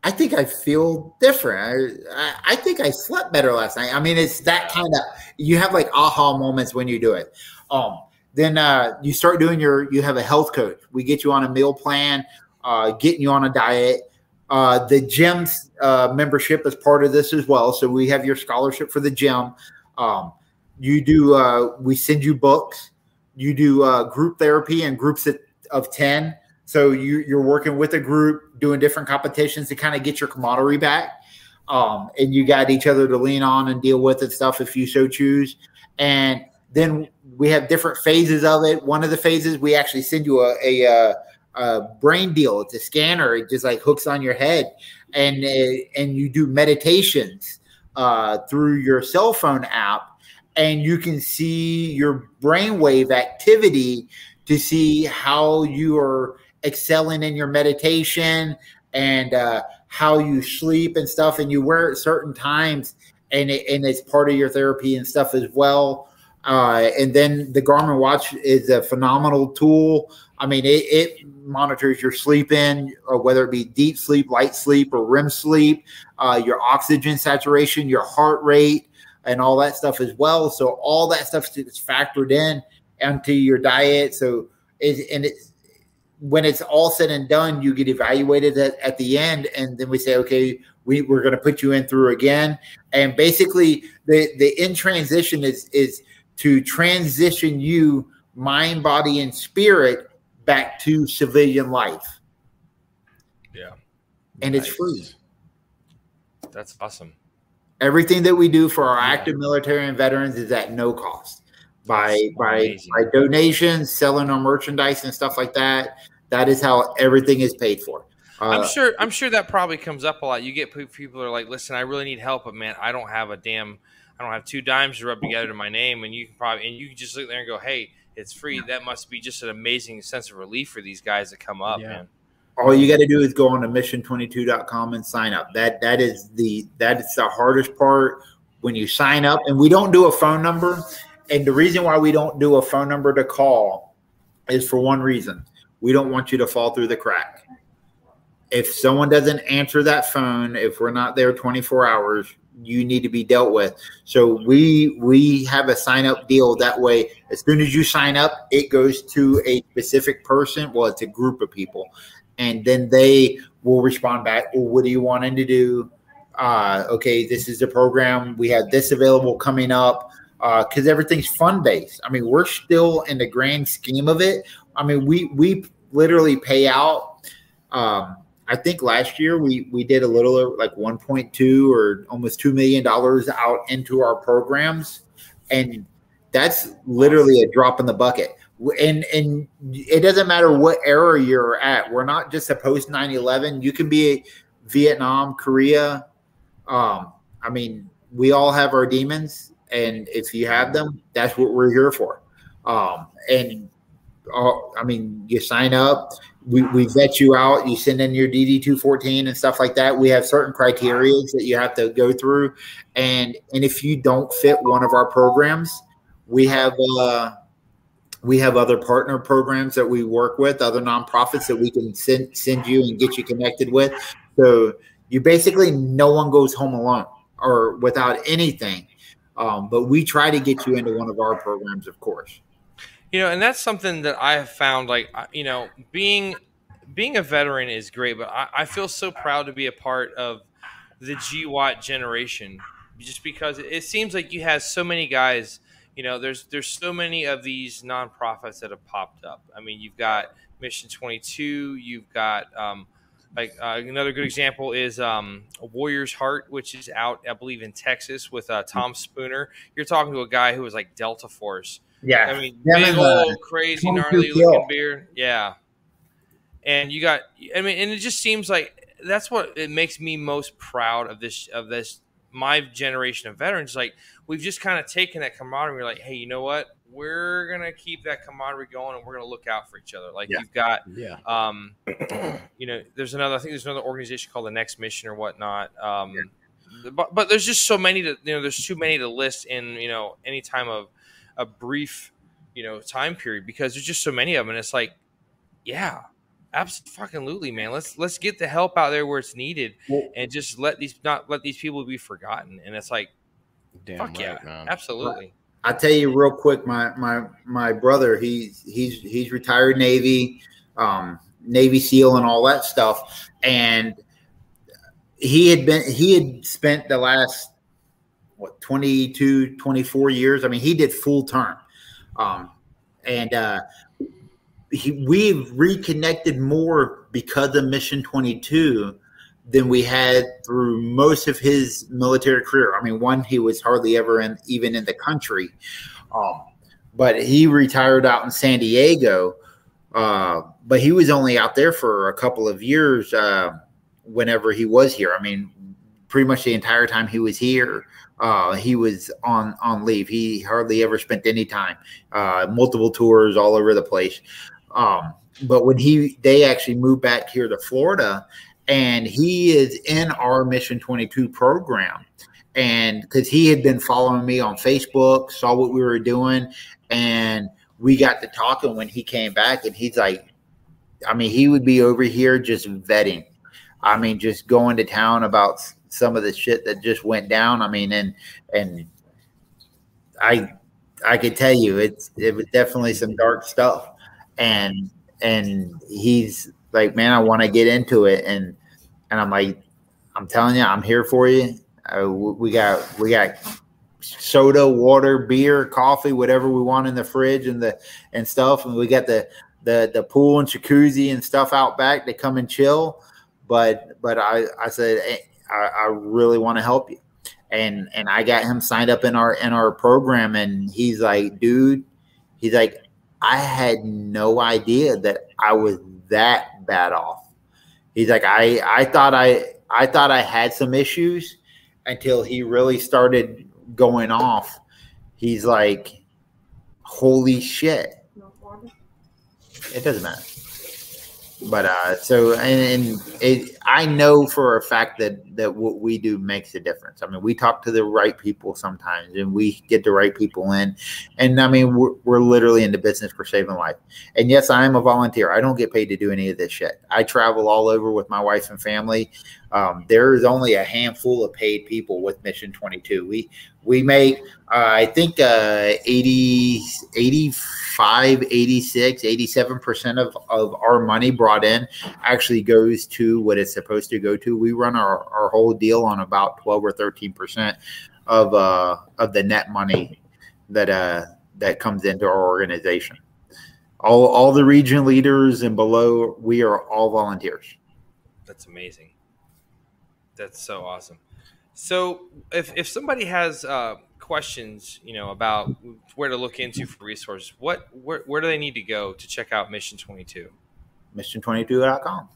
I think I feel different. I, I, I think I slept better last night. I mean, it's that kind of you have like aha moments when you do it. Um, then uh, you start doing your you have a health coach. We get you on a meal plan, uh, getting you on a diet. Uh, the gym uh, membership is part of this as well. So we have your scholarship for the gym. Um, you do. Uh, we send you books. You do uh, group therapy and groups of, of ten. So you, you're working with a group, doing different competitions to kind of get your camaraderie back. Um, and you got each other to lean on and deal with and stuff if you so choose. And then we have different phases of it. One of the phases we actually send you a, a, uh, a brain deal. It's a scanner. It just like hooks on your head, and uh, and you do meditations uh, through your cell phone app, and you can see your brainwave activity to see how you are excelling in your meditation and uh, how you sleep and stuff. And you wear it certain times, and it, and it's part of your therapy and stuff as well. Uh, and then the Garmin watch is a phenomenal tool. I mean, it, it monitors your sleep in, or whether it be deep sleep, light sleep, or REM sleep, uh, your oxygen saturation, your heart rate, and all that stuff as well. So all that stuff is factored in into your diet. So it, and it's when it's all said and done, you get evaluated at, at the end, and then we say, okay, we, we're going to put you in through again. And basically, the the in transition is is to transition you mind, body, and spirit back to civilian life, yeah, and it's free. That's awesome. Everything that we do for our Yeah. active military and veterans is at no cost. By by by donations, selling our merchandise and stuff like that. That is how everything is paid for. Uh, I'm sure. I'm sure that probably comes up a lot. You get people who are like, "Listen, I really need help, but man, I don't have a damn, I don't have two dimes to rub together to my name." And you can probably, and you can just look there and go, "Hey, it's free." That must be just an amazing sense of relief for these guys that come up, Yeah. man. all you got to do is go on to mission22.com and sign up. That that is the that is the hardest part when you sign up. And we don't do a phone number. And the reason why we don't do a phone number to call is for one reason. We don't want you to fall through the crack. If someone doesn't answer that phone, if we're not there 24 hours, you need to be dealt with. So we we have a sign up deal that way. As soon as you sign up, it goes to a specific person. Well, it's a group of people and then they will respond back. Well, what do you want him to do? Uh, okay, this is the program. We have this available coming up because everything's fun based. I mean, we're still in the grand scheme of it. I mean, we we literally pay out. Um, I think last year we we did a little like 1.2 or almost two million dollars out into our programs, and that's literally a drop in the bucket and and it doesn't matter what era you're at. We're not just a post 9/11. You can be Vietnam, Korea. Um, I mean, we all have our demons, and if you have them, that's what we're here for. Um, and uh, I mean, you sign up, we, we vet you out, you send in your DD 214 and stuff like that. We have certain criteria that you have to go through, and and if you don't fit one of our programs, we have. Uh, we have other partner programs that we work with, other nonprofits that we can send send you and get you connected with. So you basically no one goes home alone or without anything. Um, but we try to get you into one of our programs, of course. You know, and that's something that I have found. Like, you know, being being a veteran is great, but I, I feel so proud to be a part of the GWOT generation, just because it seems like you have so many guys. You know, there's there's so many of these nonprofits that have popped up. I mean, you've got Mission 22, you've got um, like uh, another good example is um, Warrior's Heart, which is out, I believe, in Texas with uh, Tom Spooner. You're talking to a guy who was like Delta Force. Yeah. I mean, Them big uh, old, crazy, 22 gnarly Kill. looking beard. Yeah. And you got, I mean, and it just seems like that's what it makes me most proud of this of this my generation of veterans. Like we've just kind of taken that camaraderie. We're like, hey, you know what? We're gonna keep that camaraderie going, and we're gonna look out for each other. Like Yeah. you've got, Yeah. um, *clears throat* you know, there's another. I think there's another organization called the Next Mission or whatnot. Um, but but there's just so many to you know. There's too many to list in you know any time of a brief you know time period because there's just so many of them. And it's like, yeah, absolutely, man. Let's let's get the help out there where it's needed Well- and just let these not let these people be forgotten. And it's like, Damn fuck right, yeah, man. absolutely. I tell you real quick, my my my brother, he's he's he's retired Navy, um, Navy SEAL and all that stuff, and he had been he had spent the last what 22 24 years? I mean he did full term um and uh he, we've reconnected more because of mission 22 than we had through most of his military career. I mean one he was hardly ever in even in the country. Um but he retired out in san diego uh but he was only out there for a couple of years uh whenever he was here. I mean, pretty much the entire time he was here, uh, he was on on leave. He hardly ever spent any time. Uh, multiple tours all over the place. Um, but when he they actually moved back here to Florida, and he is in our Mission Twenty Two program, and because he had been following me on Facebook, saw what we were doing, and we got to talking when he came back, and he's like, I mean, he would be over here just vetting. I mean, just going to town about some of the shit that just went down. I mean, and and I I could tell you it's it was definitely some dark stuff. And and he's like, man, I want to get into it. And and I'm like, I'm telling you, I'm here for you. Uh, we got we got soda, water, beer, coffee, whatever we want in the fridge and the and stuff. And we got the the the pool and jacuzzi and stuff out back to come and chill but but I I said "Hey, I, I really want to help you, and and I got him signed up in our in our program, and he's like, dude, he's like, I had no idea that I was that bad off. He's like, I I thought I I thought I had some issues until he really started going off. He's like, holy shit it doesn't matter. But uh, so and, and it, I know for a fact that that what we do makes a difference. I mean, we talk to the right people sometimes, and we get the right people in. And I mean, we're, we're literally in the business for saving life. And yes, I am a volunteer. I don't get paid to do any of this shit. I travel all over with my wife and family. Um, there is only a handful of paid people with Mission 22. We we make uh, I think uh, 80, 85, 86, 87% of, of our money brought in actually goes to what it's supposed to go to. We run our, our whole deal on about 12 or 13% of, uh, of the net money that, uh, that comes into our organization. All, all the region leaders and below, we are all volunteers. That's amazing. That's so awesome. So if if somebody has uh, questions, you know, about where to look into for resources, what where, where do they need to go to check out Mission Twenty Two? Mission22.com.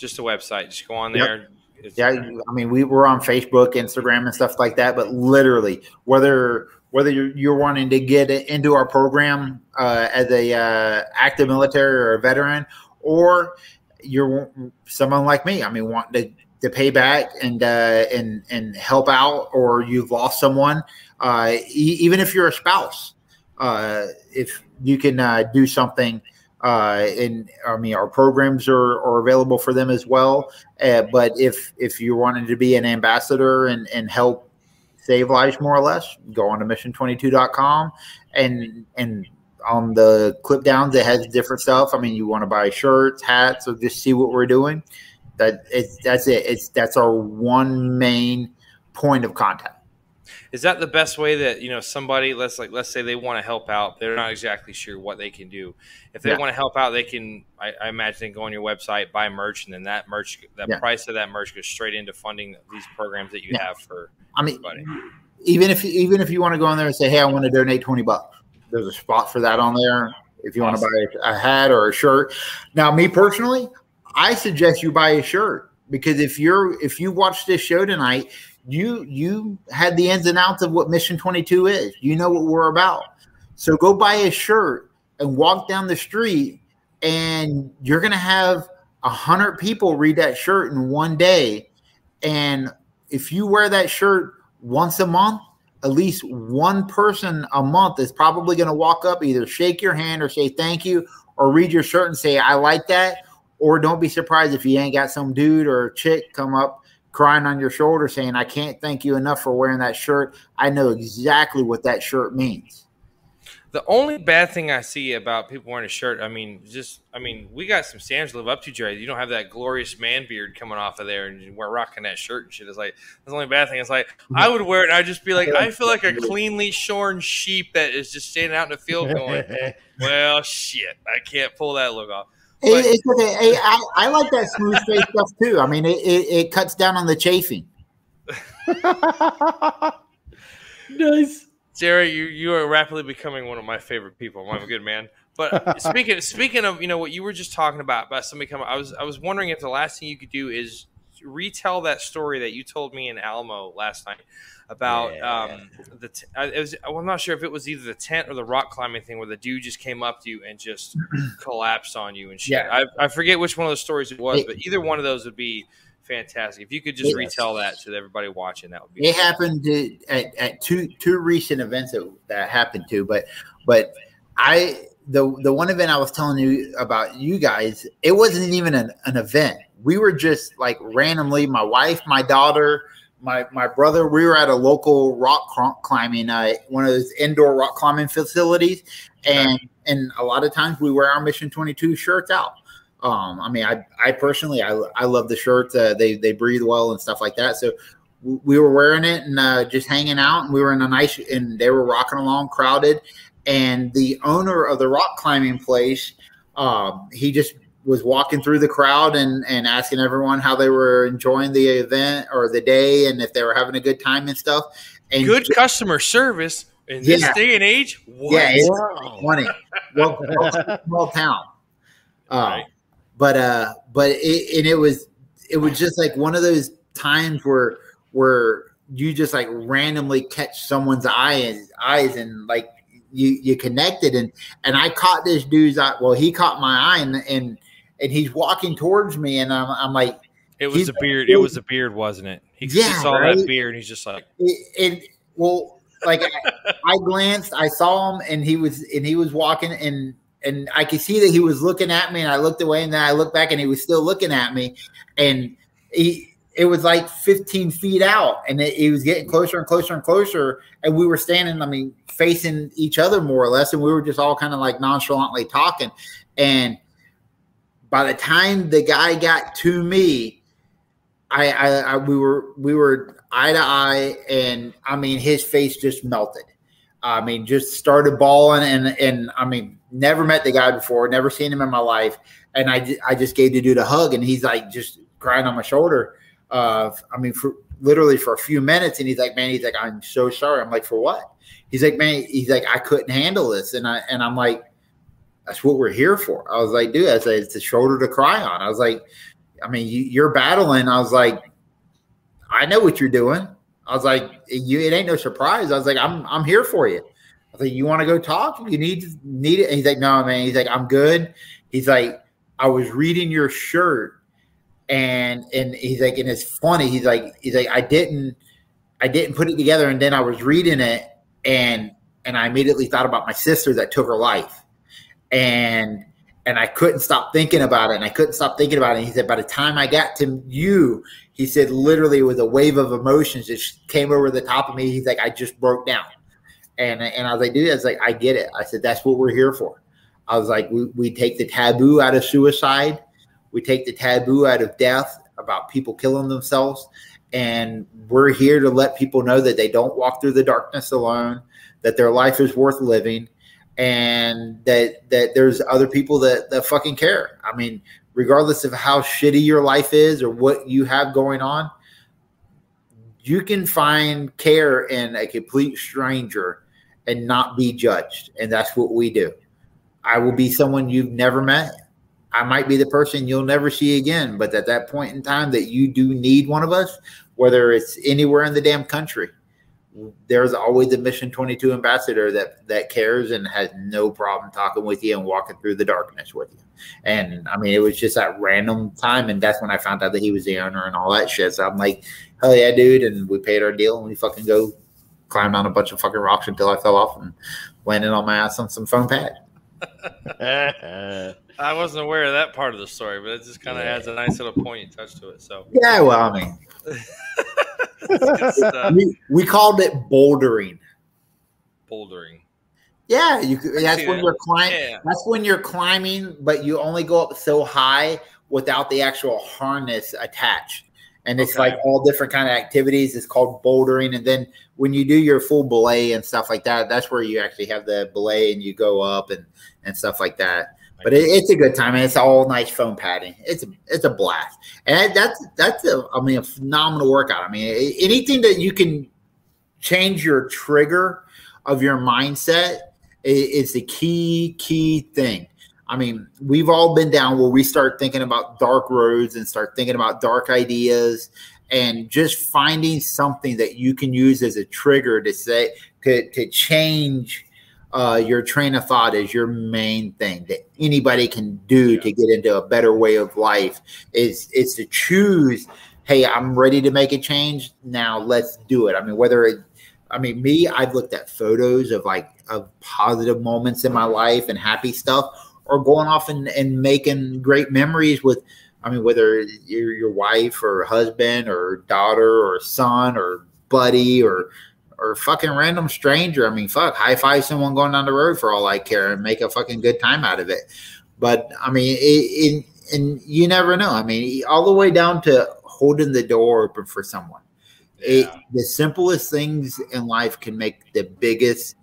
Just a website. Just go on Yep. there. It's- Yeah, I mean, we were on Facebook, Instagram, and stuff like that. But literally, whether whether you're, you're wanting to get into our program uh, as a uh, active military or a veteran, or you're someone like me, I mean, wanting to, to pay back and uh, and and help out, or you've lost someone, uh, e- even if you're a spouse, uh, if you can uh, do something. Uh, and I mean, our programs are, are available for them as well. Uh, but if if you wanted to be an ambassador and, and help save lives more or less, go on to mission22.com and and on the clip downs it has different stuff. I mean, you want to buy shirts, hats, or just see what we're doing. That it's that's it. It's that's our one main point of contact. Is that the best way that you know somebody? Let's like let's say they want to help out. They're not exactly sure what they can do. If they Yeah. want to help out, they can. I, I imagine they go on your website, buy merch, and then that merch, that Yeah. price of that merch goes straight into funding these programs that you Yeah. have for I mean, everybody. even if even if you want to go on there and say, "Hey, I want to donate twenty bucks," there's a spot for that on there. If you want to buy a hat or a shirt, now me personally, I suggest you buy a shirt because if you're if you watch this show tonight, you you had the ins and outs of what Mission 22 is. You know what we're about. So go buy a shirt and walk down the street, and you're gonna have a hundred people read that shirt in one day. And if you wear that shirt once a month, at least one person a month is probably going to walk up, either shake your hand or say thank you, or read your shirt and say, I like that. Or don't be surprised if you ain't got some dude or chick come up crying on your shoulder saying, I can't thank you enough for wearing that shirt. I know exactly what that shirt means. The only bad thing I see about people wearing a shirt, I mean, just, I mean, we got some standards to live up to, Jerry. You don't have that glorious man beard coming off of there and we're rocking that shirt and shit. It's like, that's the only bad thing. It's like, I would wear it and I'd just be like, I feel like a cleanly shorn sheep that is just standing out in the field going, *laughs* well, shit, I can't pull that look off. But, it's okay. Hey, I, I like that smooth face stuff too. I mean, it, it, it cuts down on the chafing. *laughs* nice. Jerry, you, you are rapidly becoming one of my favorite people. I'm a good man. But *laughs* speaking speaking of you know what you were just talking about about somebody coming, I was I was wondering if the last thing you could do is retell that story that you told me in Alamo last night about yeah. um, the. T- I, was, I'm not sure if it was either the tent or the rock climbing thing where the dude just came up to you and just *clears throat* collapsed on you and shit. Yeah. I, I forget which one of those stories it was, but either one of those would be fantastic. If you could just yes. retell that to everybody watching, that would be. It happened to, at, at two two recent events that, that happened to, but but I the the one event I was telling you about you guys, it wasn't even an, an event. We were just like randomly, my wife, my daughter, my my brother, we were at a local rock climbing, uh, one of those indoor rock climbing facilities, and and a lot of times we wear our Mission Twenty Two shirts out. Um, I mean, I, I personally, I, I love the shirts. Uh, they, they breathe well and stuff like that. So we were wearing it and uh, just hanging out. And we were in a nice, and they were rocking along, crowded. And the owner of the rock climbing place, um, he just was walking through the crowd and, and asking everyone how they were enjoying the event or the day and if they were having a good time and stuff. And good just, customer service in this day and age. What? Yeah, it's funny. well, small town. Uh, *laughs* right but uh but it and it was it was just like one of those times where where you just like randomly catch someone's eyes eyes and like you you connected and and I caught this dude's eye well he caught my eye and and, and he's walking towards me and I'm, I'm like it was a beard it was a beard wasn't it he, yeah, saw right? that beard and he's just like it, it well like I, *laughs* I glanced I saw him and he was and he was walking and and I could see that he was looking at me, and I looked away, and then I looked back, and he was still looking at me, and he. It was like 15 feet out, and it, it was getting closer and closer and closer. And we were standing, I mean, facing each other more or less, and we were just all kind of like nonchalantly talking. And by the time the guy got to me, I, I, I, we were we were eye to eye, and I mean his face just melted. I mean, just started bawling, and and I mean, never met the guy before, never seen him in my life, and I I just gave the dude a hug, and he's like just crying on my shoulder. Uh, I mean, for literally for a few minutes, and he's like, man, he's like, I'm so sorry. I'm like, for what? He's like, man, he's like, I couldn't handle this, and I and I'm like, that's what we're here for. I was like, dude, I said it's a shoulder to cry on. I was like, I mean, you, you're battling. I was like, I know what you're doing. I was like, you, it ain't no surprise. I was like, I'm, I'm here for you. I was like, you want to go talk? You need, need it. And he's like, no, man. He's like, I'm good. He's like, I was reading your shirt and, and he's like, and it's funny. He's like, he's like, I didn't, I didn't put it together. And then I was reading it and, and I immediately thought about my sister that took her life. And, and I couldn't stop thinking about it. And I couldn't stop thinking about it. And he said, by the time I got to you, he said, literally, it was a wave of emotions that came over the top of me. He's like, I just broke down. And, and I was like, dude, I was like, I get it. I said, that's what we're here for. I was like, we, we take the taboo out of suicide. We take the taboo out of death about people killing themselves. And we're here to let people know that they don't walk through the darkness alone, that their life is worth living, and that that there's other people that, that fucking care. I mean, regardless of how shitty your life is or what you have going on, you can find care in a complete stranger and not be judged. And that's what we do. I will be someone you've never met. I might be the person you'll never see again. But at that point in time that you do need one of us, whether it's anywhere in the damn country, there's always a Mission 22 ambassador that that cares and has no problem talking with you and walking through the darkness with you. And I mean, it was just that random time, and that's when I found out that he was the owner and all that shit. So I'm like, hell yeah, dude! And we paid our deal, and we fucking go climb down a bunch of fucking rocks until I fell off and landed on my ass on some foam pad. *laughs* I wasn't aware of that part of the story, but it just kind of yeah. adds a nice little poignant touch to it. So yeah, well, I mean, *laughs* we, we called it bouldering. Bouldering. Yeah, you. That's when that. you're climbing. Yeah. That's when you're climbing, but you only go up so high without the actual harness attached. And it's okay. like all different kind of activities. It's called bouldering, and then when you do your full belay and stuff like that, that's where you actually have the belay and you go up and and stuff like that. But it, it's a good time, and it's all nice foam padding. It's a, it's a blast, and that's that's a I mean a phenomenal workout. I mean anything that you can change your trigger of your mindset is the key key thing. I mean, we've all been down where we start thinking about dark roads and start thinking about dark ideas and just finding something that you can use as a trigger to say to, to change uh, your train of thought is your main thing that anybody can do yeah. to get into a better way of life is is to choose hey i'm ready to make a change. Now let's do it. I mean whether it i mean me i've looked at photos of like of positive moments in my life and happy stuff or going off and, and making great memories with i mean whether you're your wife or husband or daughter or son or buddy or or fucking random stranger. I mean, fuck, high five someone going down the road for all I care and make a fucking good time out of it. But I mean, it, it, and you never know. I mean, all the way down to holding the door open for someone. Yeah. It, the simplest things in life can make the biggest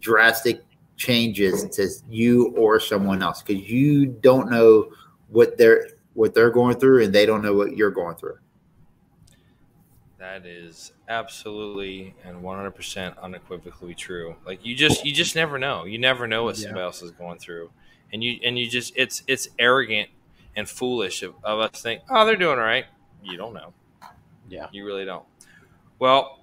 drastic changes to you or someone else because you don't know what they're what they're going through and they don't know what you're going through. That is absolutely and 100% unequivocally true. Like you just you just never know. You never know what yeah. somebody else is going through. And you and you just it's it's arrogant and foolish of, of us think, "Oh, they're doing all right." You don't know. Yeah. You really don't. Well,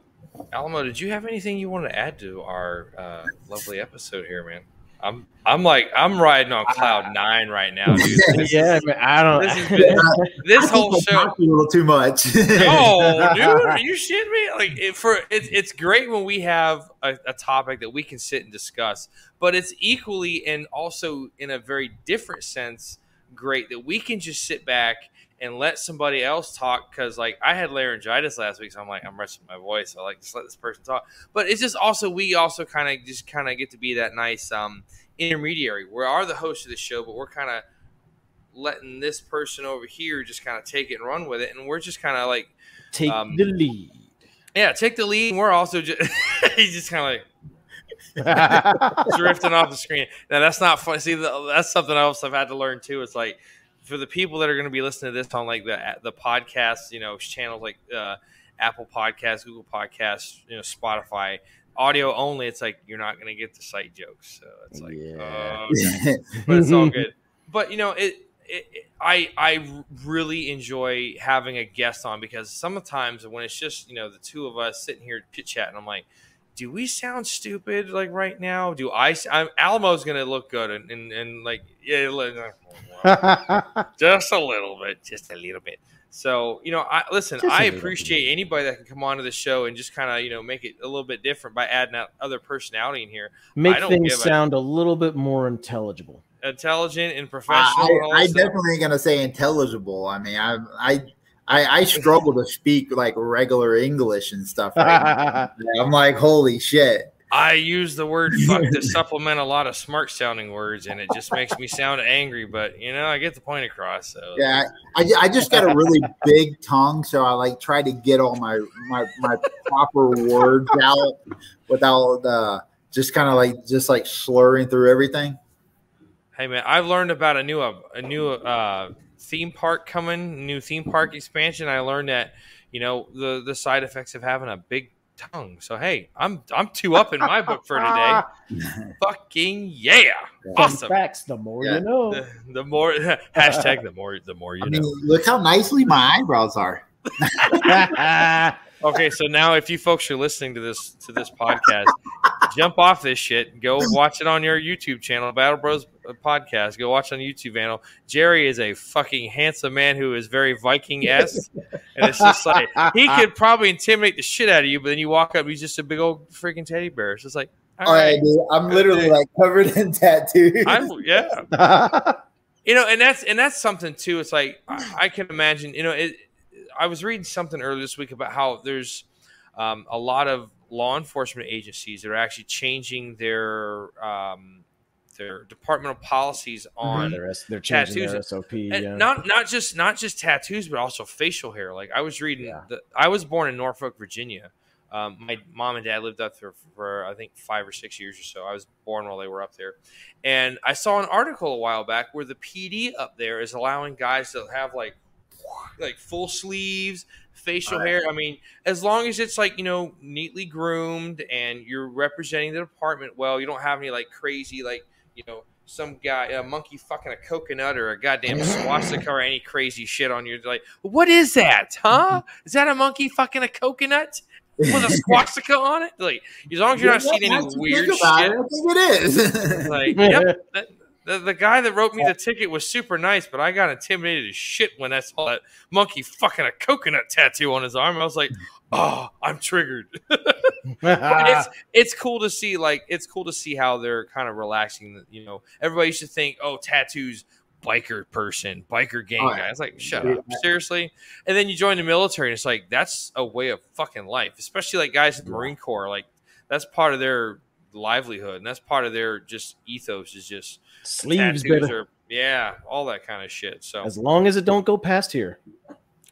Alamo, did you have anything you wanted to add to our uh, lovely episode here, man? I'm I'm like I'm riding on cloud ah. nine right now, dude. *laughs* This yeah, is, man, I don't. This, *laughs* been, this whole show a little too much. no, *laughs* dude, are you shitting me? Like it, for it's it's great when we have a, a, topic that we can sit and discuss, but it's equally and also in a very different sense great that we can just sit back and let somebody else talk because like I had laryngitis last week, so I'm like I'm resting my voice. So I like just let this person talk. But it's just also we also kind of just kind of get to be that nice um, intermediary. We are the host of the show, but we're kind of letting this person over here just kind of take it and run with it, and we're just kind of like take um, the lead. Yeah, take the lead. And we're also just *laughs* he's just kind of like. *laughs* drifting off the screen. Now that's not fun. See, that's something else I've had to learn too. It's like for the people that are going to be listening to this on like the the podcast, you know, channels like uh, Apple Podcasts, Google Podcasts, you know, Spotify, audio only. It's like you're not going to get the sight jokes, so it's like, yeah. okay. *laughs* but it's all good. But you know, it, it, it, I I really enjoy having a guest on because sometimes when it's just you know the two of us sitting here chit chatting, I'm like do we sound stupid like right now? Do I? I'm, Alamo's gonna look good and, and, and like yeah, *laughs* just a little bit, just a little bit. So you know, I listen. Just I appreciate anybody that can come onto the show and just kind of you know make it a little bit different by adding that other personality in here. Make things sound a, a, little bit more intelligible, intelligent and professional. I, I, I definitely gonna say intelligible. I mean, I I I, I *laughs* struggle to speak like regular English and stuff. Right *laughs* I'm like, holy shit. I use the word *laughs* fuck to supplement a lot of smart sounding words, and it just makes me sound angry. But you know, I get the point across. So yeah, I, I just got a really big tongue, so I like try to get all my my my proper words out without uh, just kind of like just like slurring through everything. Hey man, I've learned about a new a new uh, theme park coming, new theme park mm-hmm. expansion, I learned that you know the the side effects of having a big tongue. So hey, I'm I'm two up in my book for today. *laughs* Fucking yeah, Fun awesome. Facts. The more Yeah. you know. The, the more *laughs* hashtag the more the more you I mean, know. look how nicely my eyebrows are. *laughs* Okay, so now if you folks are listening to this to this podcast, jump off this shit. Go watch it on your YouTube channel, Battle Bros uh, Podcast. Go watch on YouTube channel. Jerry is a fucking handsome man who is very Viking esque, and it's just like he could probably intimidate the shit out of you, but then you walk up, he's just a big old freaking teddy bear. It's just like, all All right, right, dude. I'm literally like covered in tattoos. I'm yeah. *laughs* you know and that's and that's something too it's like i, I can imagine you know it i was reading something earlier this week about how there's um, a lot of law enforcement agencies that are actually changing their um, their departmental policies on they're, they're changing their Tattoos. SOP. Yeah. not not just not just tattoos but also facial hair like i was reading Yeah. the, i was born in norfolk virginia um, my mom and dad lived up there for i think five or six years or so i was born while they were up there and i saw an article a while back where the pd up there is allowing guys to have like like full sleeves facial Right. hair i mean as long as it's like you know neatly groomed and you're representing the department well you don't have any like crazy like you know some guy a monkey fucking a coconut or a goddamn *laughs* swastika or any crazy shit on you. like what is that huh is that a monkey fucking a coconut with a *laughs* swastika on it like as long as you're not seeing any weird shit it, I think it is. like yep *laughs* that, the, the guy that wrote me the ticket was super nice, but I got intimidated as shit when I saw that monkey fucking a coconut tattoo on his arm. I was like, oh, I'm triggered. *laughs* It's *laughs* it's cool to see like it's cool to see how they're kind of relaxing. You know, everybody used to think, oh, tattoos, biker person, biker gang guy. It's like, shut up, seriously. And then you join the military, and it's like that's a way of fucking life, especially like guys in the Marine Corps. Like that's part of their livelihood, and that's part of their just ethos is just Sleeves, tattoos or yeah, all that kind of shit. So As long as it don't go past here.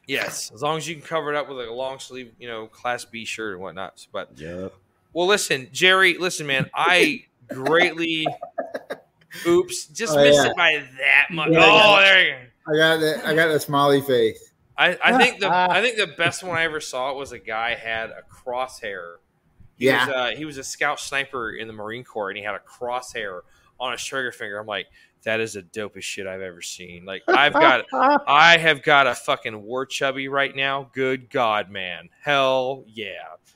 yes, as long as you can cover it up with like a long sleeve, you know, class B shirt and whatnot. But Yep. well, listen, Jerry, listen, man, I greatly, oops, just Oh, missed yeah. it by that much. Yeah, oh, there you go. I got the I got the smiley face. I, I think the *laughs* I think the best one I ever saw was a guy had a crosshair. He Yeah. was, uh, he was a scout sniper in the Marine Corps, and he had a crosshair on his trigger finger. I'm like, that is the dopest shit I've ever seen. Like, I've got *laughs* I have got a fucking war chubby right now. Good God, man. Hell yeah.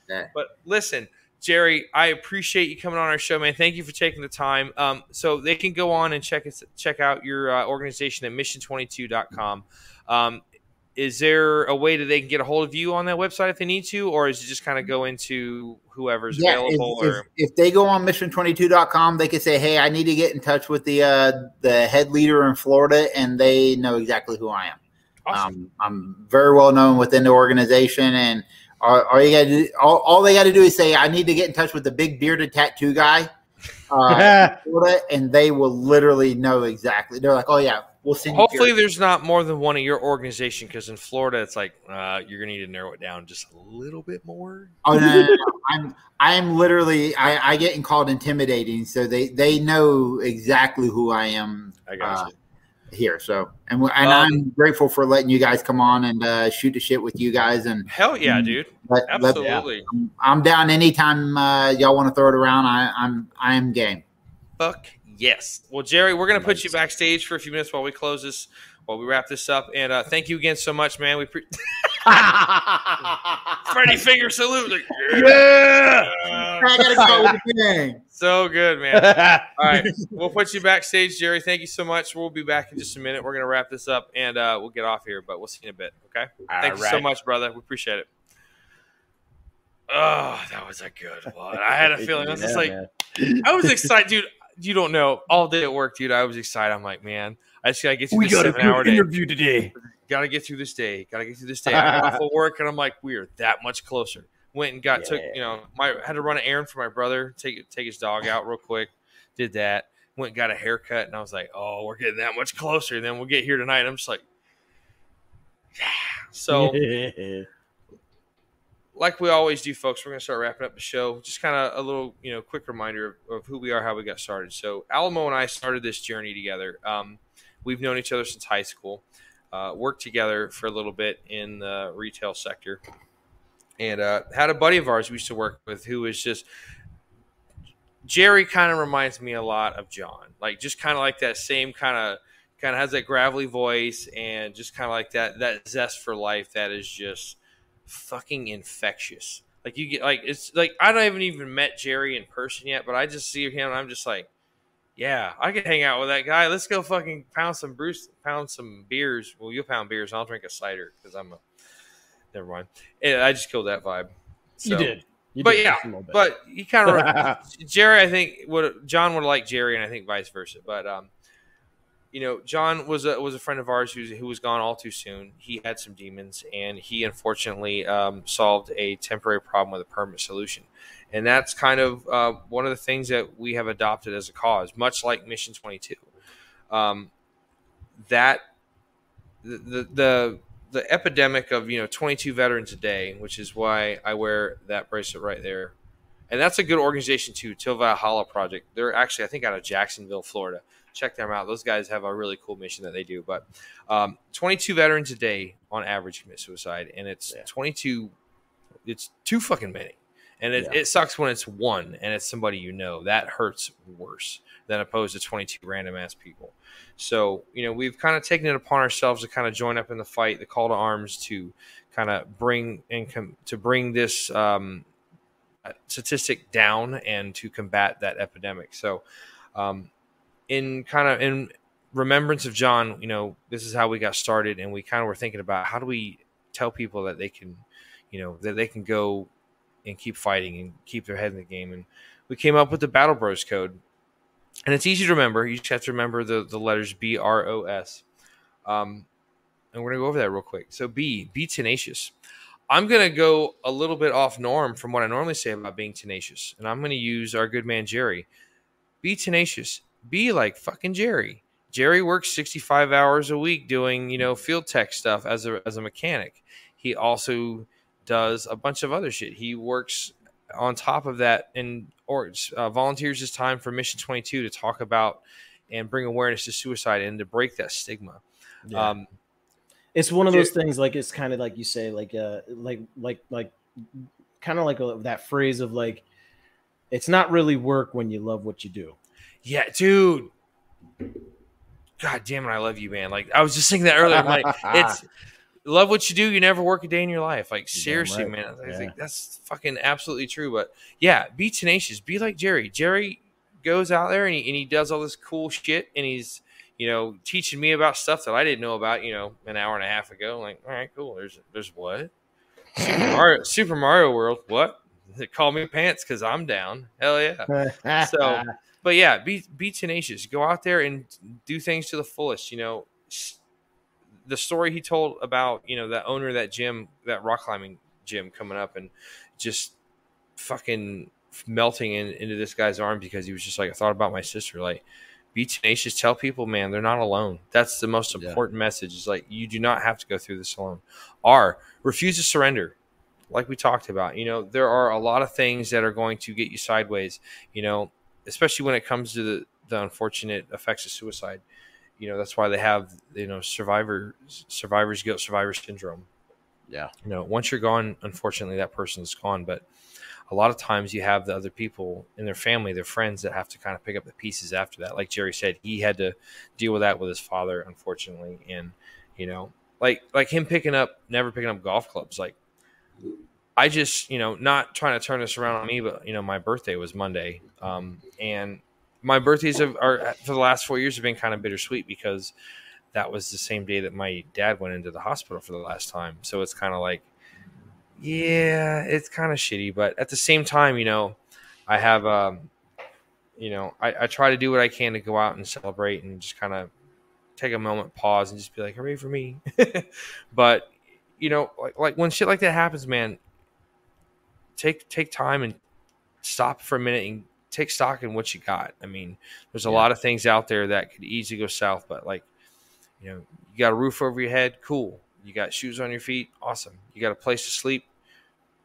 Yeah. But listen, Jerry, I appreciate you coming on our show, man. Thank you for taking the time. Um, so they can go on and check us, check out your uh, organization at mission22.com. Um, is there a way that they can get a hold of you on that website if they need to, or is it just kind of go into whoever's Yeah, available? if, or if they go on mission22.com, they can say, "Hey, I need to get in touch with the uh, the head leader in Florida," and they know exactly who I am. awesome. Um, I'm very well known within the organization, and all, all you got to do, all, all they got to do is say, "I need to get in touch with the big bearded tattoo guy," uh, *laughs* Florida, and they will literally know exactly. They're like, "Oh yeah, we'll send you." Hopefully, here." there's not more than one of your organization because in Florida, it's like uh, you're gonna need to narrow it down just a little bit more. Oh no, no, no, no. *laughs* I'm I'm literally I, I get called intimidating, so they they know exactly who I am I got Uh, you. Here. So and and Um, I'm grateful for letting you guys come on and uh, shoot the shit with you guys. And Hell yeah, dude! let, let, Absolutely. I'm down anytime uh, y'all want to throw it around. I, I'm I am game. Fuck yes. Well, Jerry, we're gonna put you backstage for a few minutes while we close this, while we wrap this up. And uh, thank you again so much, man. We pre- *laughs* *laughs* Freddie finger salute. Like, Yeah. I gotta go with the thing. So good, man. *laughs* All right, we'll put you backstage, Jerry. Thank you so much. We'll be back in just a minute. We're gonna wrap this up and uh, we'll get off here, but we'll see you in a bit. Okay. Thank you so much, brother. We appreciate it. Oh, that was a good one. I had a *laughs* feeling. I was just like, man. I was excited, dude. You don't know. All day at work, dude. I was excited. I'm like, man, I just gotta get through we this got a seven hour good day. interview today. Gotta get through this day. Gotta get through this day. I got off of *laughs* work, and I'm like, we're that much closer. Went and got took. You know, my had to run an errand for my brother. Take take his dog out real quick. Did that. Went and got a haircut, and I was like, oh, we're getting that much closer. And then we'll get here tonight. I'm just like, yeah. So *laughs* like we always do, folks, we're going to start wrapping up the show. Just kind of a little, you know, quick reminder of, of who we are, how we got started. So Alamo and I started this journey together. Um, we've known each other since high school, uh, worked together for a little bit in the retail sector. And uh, had a buddy of ours we used to work with who was just Jerry. Kind of reminds me a lot of John, like just kind of like that same kind of kind of has that gravelly voice and just kind of like that that zest for life that is just fucking infectious. Like you get like it's like I don't even even met Jerry in person yet, but I just see him and I'm just like, yeah, I could hang out with that guy. Let's go fucking pound some brews, pound some beers. Well, you'll pound beers. I'll drink a cider because I'm a. Never mind. And I just killed that vibe. So, you did. You but did yeah, just a little bit. but he kind of Jerry. I think would John would like Jerry, and I think vice versa. But um, you know, John was a was a friend of ours who who was gone all too soon. He had some demons, and he unfortunately um, solved a temporary problem with a permanent solution. And that's kind of uh, one of the things that we have adopted as a cause, much like Mission Twenty Two. Um, that the, the the the epidemic of you know 22 veterans a day, which is why I wear that bracelet right there, and that's a good organization too. Till Valhalla Project. They're actually I think out of Jacksonville, Florida. Check them out. Those guys have a really cool mission that they do. But um, 22 veterans a day on average commit suicide, and it's Yeah. 22. It's too fucking many, and it, Yeah. it sucks when it's one and it's somebody you know. That hurts worse than opposed to 22 random ass people. So, you know, we've kind of taken it upon ourselves to kind of join up in the fight, the call to arms to kind of bring and com- to bring this um, uh, statistic down and to combat that epidemic. So, um, in kind of in remembrance of John, you know, this is how we got started, and we kind of were thinking about how do we tell people that they can, you know, that they can go and keep fighting and keep their head in the game. And we came up with the Battle Bros Code, and it's easy to remember. You just have to remember the the letters B R O S. Um, and we're gonna go over that real quick. So B, be tenacious. I'm gonna go a little bit off norm from what I normally say about being tenacious, and I'm gonna use our good man Jerry. Be tenacious. Be like fucking Jerry. Jerry works 65 hours a week doing you know field tech stuff as a as a mechanic. He also does a bunch of other shit. He works on top of that and or uh, volunteers his time for Mission 22 to talk about and bring awareness to suicide and to break that stigma. Yeah. Um, it's one of those things like it's kind of like you say like uh like like like kind of like a, that phrase of like it's not really work when you love what you do yeah, dude. God damn it, I love you, man. Like I was just thinking that earlier. I'm like, *laughs* it's love what you do. You never work a day in your life. Like seriously, right. man. I Yeah. like, that's fucking absolutely true. But yeah, be tenacious. Be like Jerry. Jerry goes out there and he, and he does all this cool shit, and he's you know teaching me about stuff that I didn't know about. You know, an hour and a half ago. like, all right, cool. There's there's what Super Mario, Super Mario World. What? They call me pants because I'm down. Hell yeah. *laughs* So, but yeah, be be tenacious. Go out there and do things to the fullest. You know, the story he told about you know that owner of that gym, that rock climbing gym, coming up and just fucking melting in, into this guy's arm because he was just like, I thought about my sister. Like, be tenacious. Tell people, man, they're not alone. That's the most Yeah. important message. Is like you do not have to go through this alone. R, refuse to surrender. Like we talked about, you know, there are a lot of things that are going to get you sideways. You know, especially when it comes to the, the unfortunate effects of suicide. You know, that's why they have you know survivor survivor's guilt, survivor syndrome. yeah You know, once you're gone, unfortunately, that person's gone. But a lot of times, you have the other people in their family, their friends, that have to kind of pick up the pieces after that. Like Jerry said, he had to deal with that with his father, unfortunately, and you know, like like him picking up, never picking up golf clubs, like. I just, you know, not trying to turn this around on me, but you know, my birthday was Monday, um, and my birthdays have, are for the last four years have been kind of bittersweet because that was the same day that my dad went into the hospital for the last time. So it's kind of like, yeah, it's kind of shitty, but at the same time, you know, I have, um, you know, I, I try to do what I can to go out and celebrate and just kind of take a moment, pause, and just be like, hooray for me. *laughs* but you know, like, like when shit like that happens, man, take take time and stop for a minute and take stock in what you got. I mean, there's a Yeah. lot of things out there that could easily go south, but like, you know, you got a roof over your head, cool. You got shoes on your feet, awesome. You got a place to sleep,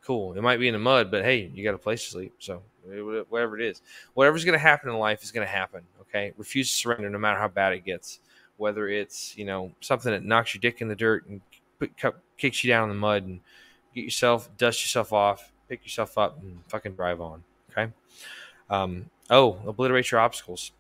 cool. It might be in the mud, but hey, you got a place to sleep. So eh, whatever it is, whatever's going to happen in life is going to happen. Okay, refuse to surrender, no matter how bad it gets. Whether it's you know something that knocks your dick in the dirt and put, kicks you down in the mud and get yourself, dust yourself off, pick yourself up, and fucking drive on. Okay. Um, oh, obliterate your obstacles.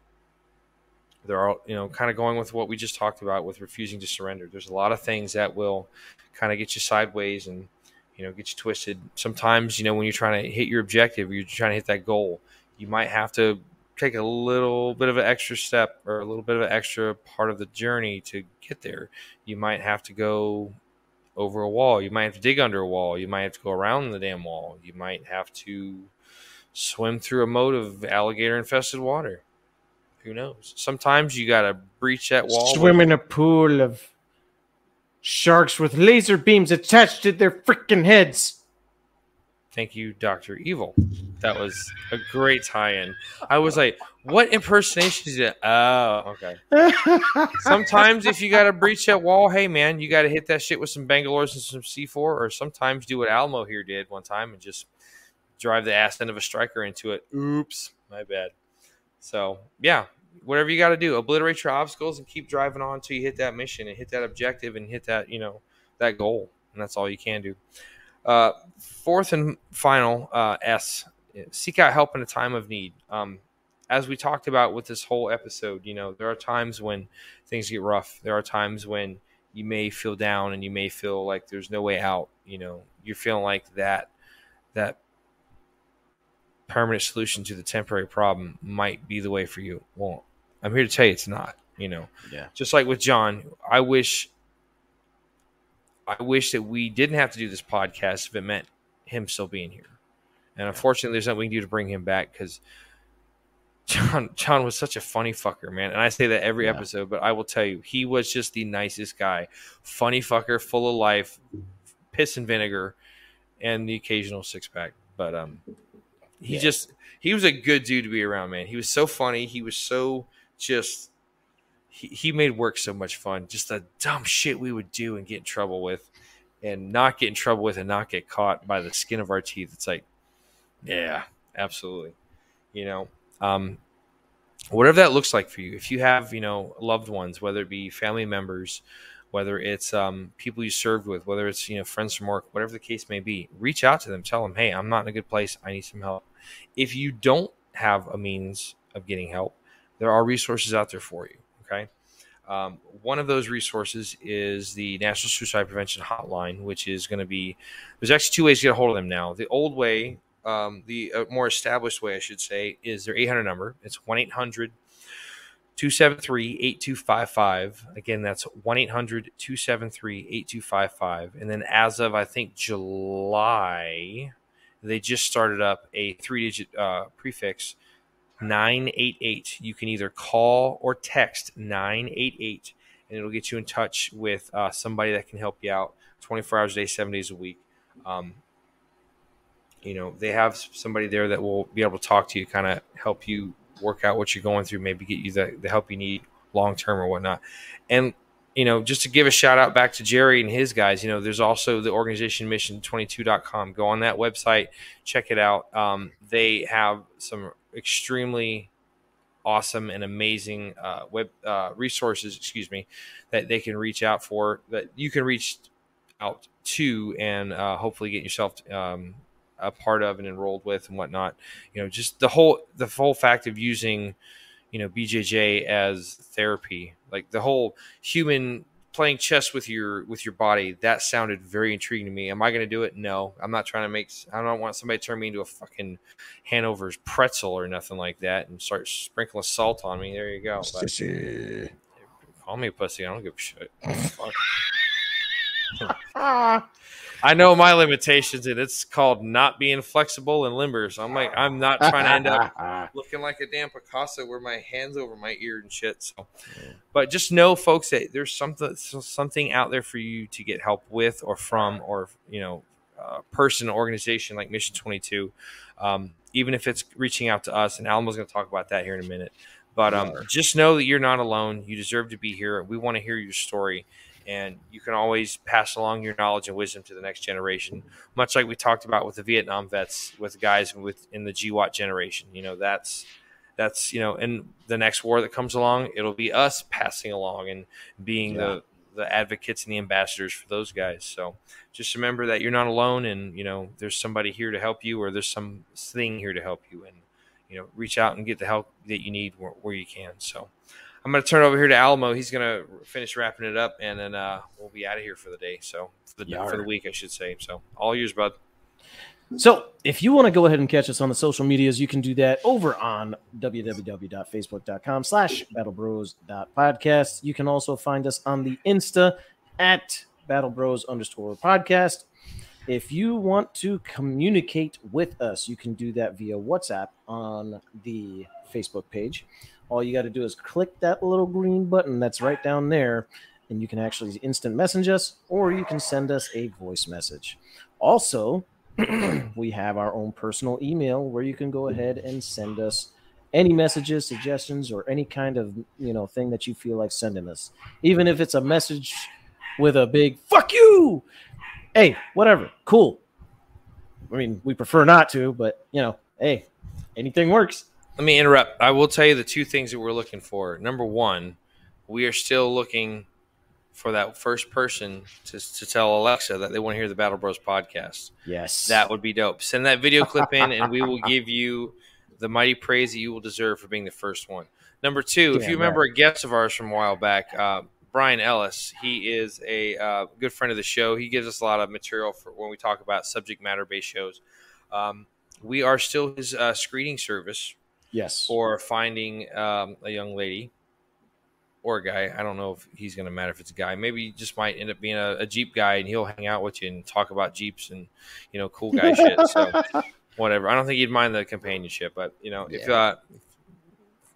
There are, all you know, kind of going with what we just talked about with refusing to surrender. There's a lot of things that will kind of get you sideways and, you know, get you twisted. Sometimes, you know, when you're trying to hit your objective, you're trying to hit that goal, you might have to take a little bit of an extra step or a little bit of an extra part of the journey to get there. You might have to go over a wall. You might have to dig under a wall. You might have to go around the damn wall. You might have to swim through a moat of alligator infested water. Who knows? Sometimes you got to breach that wall. Swim in a pool of sharks with laser beams attached to their freaking heads. Thank you, Doctor Evil. That was a great tie-in. I was like, "What impersonation is it?" Oh, okay. *laughs* sometimes if you got to breach that wall, hey man, you got to hit that shit with some Bangalores and some C4, or sometimes do what Alamo here did one time and just drive the ass end of a Stryker into it. Oops, my bad. So yeah, whatever you got to do, obliterate your obstacles and keep driving on until you hit that mission and hit that objective and hit that you know that goal, and that's all you can do. Uh, fourth and final uh, S: seek out help in a time of need. Um, as we talked about with this whole episode, you know there are times when things get rough. There are times when you may feel down and you may feel like there's no way out. You know, you're feeling like that that permanent solution to the temporary problem might be the way for you. Well, I'm here to tell you it's not. You know, Yeah. just like with John, I wish I wish that we didn't have to do this podcast if it meant him still being here. And unfortunately, there's nothing we can do to bring him back because John *laughs* John was such a funny fucker, man. And I say that every Yeah. episode, but I will tell you, he was just the nicest guy. Funny fucker, full of life, piss and vinegar, and the occasional six pack. But um he Yeah. just he was a good dude to be around, man. He was so funny. He was so just he, he made work so much fun. Just the dumb shit we would do and get in trouble with and not get in trouble with and not get caught by the skin of our teeth. It's like, yeah, absolutely. You know, um, whatever that looks like for you. If you have, you know, loved ones, whether it be family members, whether it's um, people you served with, whether it's, you know, friends from work, whatever the case may be, reach out to them. Tell them, hey, I'm not in a good place. I need some help. If you don't have a means of getting help, there are resources out there for you. Okay. Um, one of those resources is the National Suicide Prevention Hotline, which is going to be there's actually two ways to get a hold of them now. The old way, um, the uh, more established way, I should say, is their 800 number. It's 1 800 273 8255. Again, that's 1 800 273 8255. And then as of, I think, July, they just started up a three digit uh, prefix 988. You can either call or text 988 and it'll get you in touch with uh, somebody that can help you out 24 hours a day, seven days a week. Um, you know, they have somebody there that will be able to talk to you, kind of help you work out what you're going through, maybe get you the, the help you need long term or whatnot. And, you know, just to give a shout out back to Jerry and his guys, you know, there's also the organization mission22.com. Go on that website, check it out. Um, they have some extremely awesome and amazing uh, web uh, resources, excuse me, that they can reach out for, that you can reach out to, and uh, hopefully get yourself um, a part of and enrolled with and whatnot. You know, just the whole the whole fact of using, you know, BJJ as therapy, like the whole human playing chess with your with your body that sounded very intriguing to me. Am i going to do it? No. I'm not trying to make i don't want somebody to turn me into a fucking hanover's pretzel or nothing like that and start sprinkling salt on me. There you go but call me a pussy. I don't give a shit. *laughs* Fuck. *laughs* *laughs* i know my limitations and it's called not being flexible and limber so i'm like i'm not trying to end up *laughs* looking like a damn Picasso with my hands over my ear and shit. So, but just know, folks, that there's something something out there for you to get help with or from, or you know, uh, person, organization like Mission 22. Um, even if it's reaching out to us, and Alamo's going to talk about that here in a minute. But um, just know that you're not alone. You deserve to be here. We want to hear your story, and you can always pass along your knowledge and wisdom to the next generation. Much like we talked about with the Vietnam vets, with guys with in the GWOT generation. You know, that's that's you know, in the next war that comes along, it'll be us passing along and being Yeah. the the advocates and the ambassadors for those guys. So just remember that you're not alone, and you know there's somebody here to help you, or there's some thing here to help you, and you know reach out and get the help that you need where, where you can. So I'm going to turn over here to Alamo. He's going to finish wrapping it up, and then uh, we'll be out of here for the day. So for the, for the week, I should say. So all yours, bud. So, if you want to go ahead and catch us on the social medias, you can do that over on www.facebook.com slash battlebros.podcast. You can also find us on the Insta at battlebros underscore podcast. If you want to communicate with us, you can do that via WhatsApp on the Facebook page. All you got to do is click that little green button that's right down there, and you can actually instant message us or you can send us a voice message. Also, *clears throat* we have our own personal email where you can go ahead and send us any messages, suggestions, or any kind of you know thing that you feel like sending us. Even if it's a message with a big "fuck you," hey, whatever, cool. I mean, we prefer not to, but you know, hey, anything works. Let me interrupt. I will tell you the two things that we're looking for. Number one, we are still looking for that first person to, to tell Alexa that they want to hear the Battle Bros podcast. Yes. That would be dope. Send that video clip in and we will give you the mighty praise that you will deserve for being the first one. Number two, if you remember right. a guest of ours from a while back, uh, Brian Ellis, he is a uh, good friend of the show. He gives us a lot of material for when we talk about subject matter based shows. Um, we are still his uh, screening service. Yes. For finding um, a young lady or a guy. I don't know if he's going to matter if it's a guy. Maybe he just might end up being a, a, Jeep guy and he'll hang out with you and talk about Jeeps and, you know, cool guy shit. So, *laughs* whatever. I don't think he'd mind the companionship, but, you know, yeah. if, uh,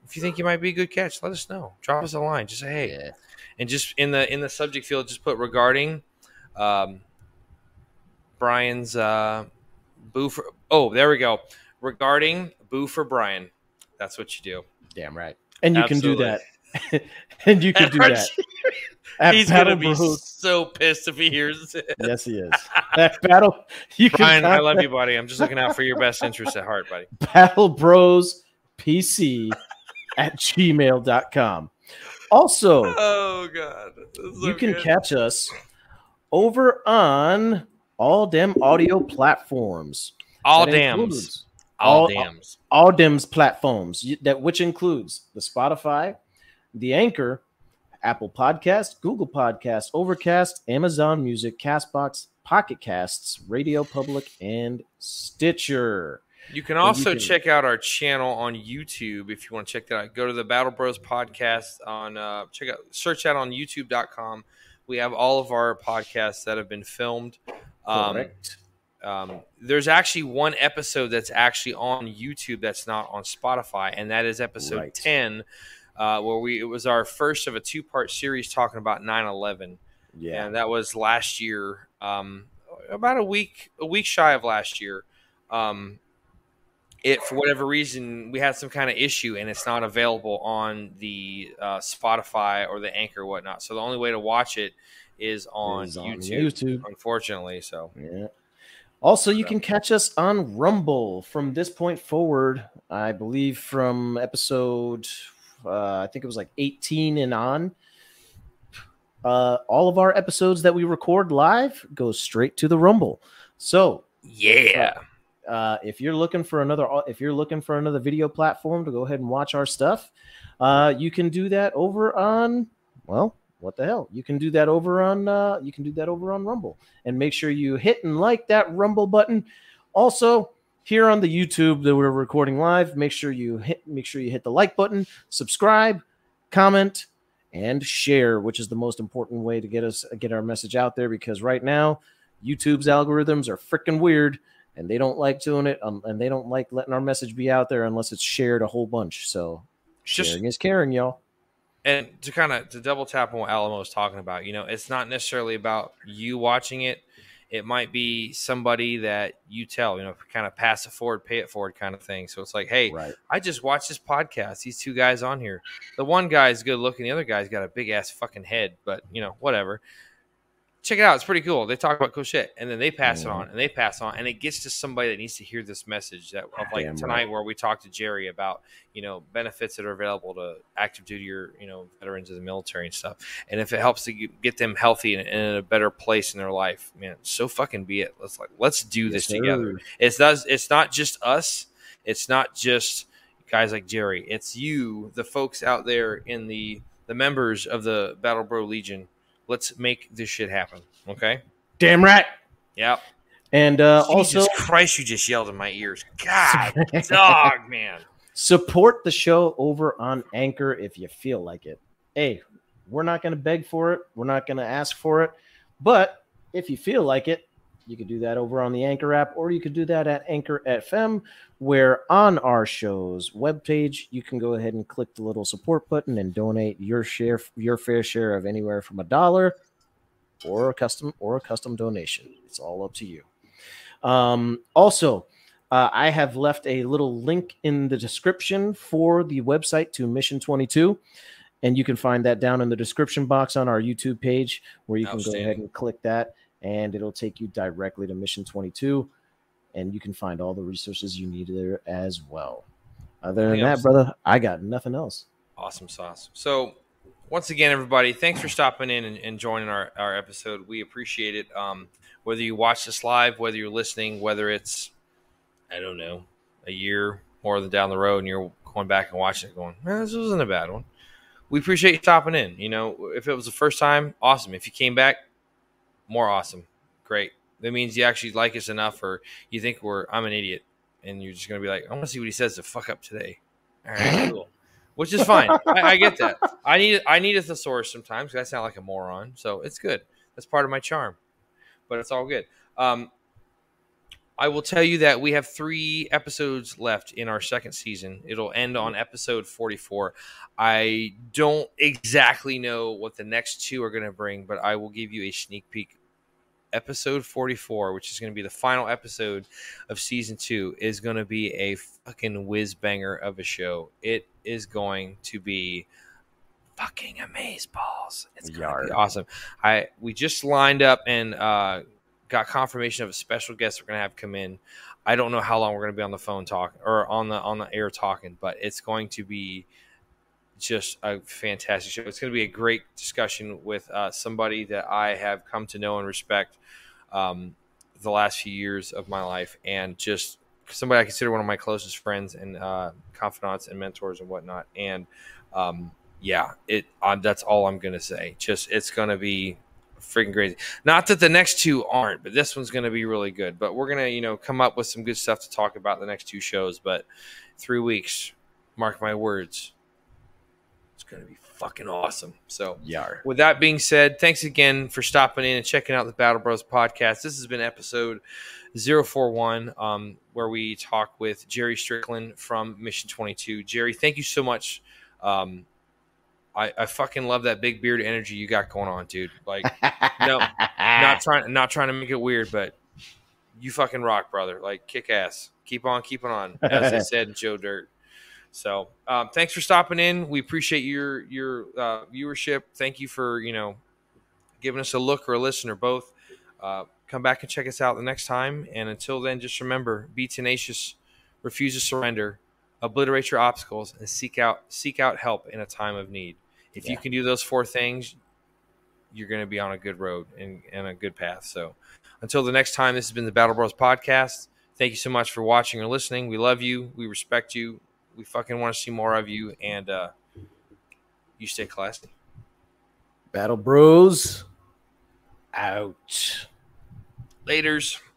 if you think you might be a good catch, let us know. Drop us a line. Just say, hey. Yeah. And just in the in the subject field, just put regarding um, Brian's uh, boo for. Oh, there we go. Regarding boo for Brian. That's what you do. Damn right. And you Absolutely. *laughs* can do that and you could do that. He's gonna be so pissed if he hears it. Yes, he is. *laughs* That battle. You Brian, I love you, buddy. I'm just looking out for your best interest at heart, buddy. *laughs* Battle Bros PC at gmail.com. Also, oh god, so you can good. catch us over on all dem audio platforms. All dams. All, all dams. All, dams platforms that which includes the Spotify, the Anchor, Apple Podcast, Google Podcast, Overcast, Amazon Music, Castbox, Pocket Casts, Radio Public, and Stitcher. You can also you can, check out our channel on YouTube if you want to check that out. Go to the Battle Bros podcast on uh, check out search that on youtube.com. We have all of our podcasts that have been filmed. Um, Correct. Um, there's actually one episode that's actually on YouTube that's not on Spotify, and that is episode right. 10 uh, where we it was our first of a two part series talking about 9/11. Yeah, and that was last year, um, about a week a week shy of last year. Um, it for whatever reason we had some kind of issue and it's not available on the uh, Spotify or the Anchor or whatnot. So the only way to watch it is on, is on YouTube, YouTube, unfortunately. So yeah. Also, you can catch us on Rumble from this point forward. I believe from episode uh, I think it was like 18 and on. Uh, all of our episodes that we record live go straight to the Rumble. So yeah, uh, if you're looking for another, if you're looking for another video platform to go ahead and watch our stuff, uh, you can do that over on well, what the hell? You can do that over on uh, you can do that over on Rumble, and make sure you hit and like that Rumble button. Also, here on the YouTube that we're recording live. Make sure you hit make sure you hit the like button, subscribe, comment, and share, which is the most important way to get us get our message out there because right now YouTube's algorithms are freaking weird and they don't like doing it um, and they don't like letting our message be out there unless it's shared a whole bunch. So Just, sharing is caring, y'all. And to kind of to double tap on what Alamo was talking about, you know, it's not necessarily about you watching it it might be somebody that you tell, you know, kind of pass it forward, pay it forward kind of thing. So it's like, hey, right. I just watched this podcast. These two guys on here. The one guy's good looking, the other guy's got a big ass fucking head, but you know, whatever. Check it out. It's pretty cool. They talk about cool shit, and then they pass it on, and they pass on, and it gets to somebody that needs to hear this message. That of like Damn tonight, right. where we talked to Jerry about you know benefits that are available to active duty or you know veterans of the military and stuff, and if it helps to get- them healthy and, in a better place in their life, man, so fucking be it. Let's like let's do this Yes, together. It's does. It's not just us. It's not just guys like Jerry. It's you, the folks out there in the the members of the Battle Bro Legion. Let's make this shit happen. Okay. Damn right. Yep. And uh, Jesus also Christ, you just yelled in my ears. God, *laughs* dog, man. support the show over on Anchor if you feel like it. Hey, we're not going to beg for it. We're not going to ask for it. But if you feel like it, you could do that over on the Anchor app, or you could do that at Anchor FM, where on our show's webpage, you can go ahead and click the little support button and donate your share, your fair share of anywhere from a dollar or a custom or a custom donation. It's all up to you. Um, also, uh, I have left a little link in the description for the website to Mission 22. And you can find that down in the description box on our YouTube page where you can go ahead and click that and it'll take you directly to Mission 22. And you can find all the resources you need there as well. Other than that, brother, I got nothing else. Awesome sauce. So, once again, everybody, thanks for stopping in and, and joining our, our episode. We appreciate it. Um, whether you watch this live, whether you're listening, whether it's, I don't know, a year more than down the road and you're going back and watching it going, eh, this wasn't a bad one. We appreciate you stopping in. You know, if it was the first time, awesome. If you came back, more awesome. Great. That means you actually like us enough or you think we're, I'm an idiot. And you're just going to be like, I want to see what he says to fuck up today. All right, *laughs* cool. Which is fine. I, I get that. I need I need a thesaurus sometimes I sound like a moron. So it's good. That's part of my charm. But it's all good. Um, I will tell you that we have three episodes left in our second season. It'll end on episode 44. I don't exactly know what the next two are going to bring, but I will give you a sneak peek. Episode 44, which is going to be the final episode of season two, is going to be a fucking whiz banger of a show. It is going to be fucking amaze balls. It's going to be awesome. I we just lined up and uh, got confirmation of a special guest we're going to have come in. I don't know how long we're going to be on the phone talking or on the on the air talking, but it's going to be just a fantastic show. It's going to be a great discussion with uh, somebody that I have come to know and respect um, the last few years of my life, and just somebody I consider one of my closest friends and uh, confidants and mentors and whatnot. And um, yeah, it uh, that's all I'm going to say. Just it's going to be freaking crazy. Not that the next two aren't, but this one's going to be really good. But we're going to, you know, come up with some good stuff to talk about the next two shows. But three weeks, mark my words, it's going to be fucking awesome. So, Yar. with that being said, thanks again for stopping in and checking out the Battle Bros podcast. This has been episode 041, um, where we talk with Jerry Strickland from Mission 22. Jerry, thank you so much. Um, I, I fucking love that big beard energy you got going on, dude. Like, no, *laughs* not trying not trying to make it weird, but you fucking rock, brother. Like kick ass. Keep on keeping on, as I *laughs* said Joe Dirt. So um, thanks for stopping in. We appreciate your your uh, viewership. Thank you for you know giving us a look or a listen or both. Uh, come back and check us out the next time. And until then, just remember: be tenacious, refuse to surrender, obliterate your obstacles, and seek out seek out help in a time of need. If you can do those four things, you're going to be on a good road and, and a good path. So until the next time, this has been the Battle Bros podcast. Thank you so much for watching or listening. We love you. We respect you. We fucking want to see more of you. And uh, you stay classy. Battle Bros. Out. Laters.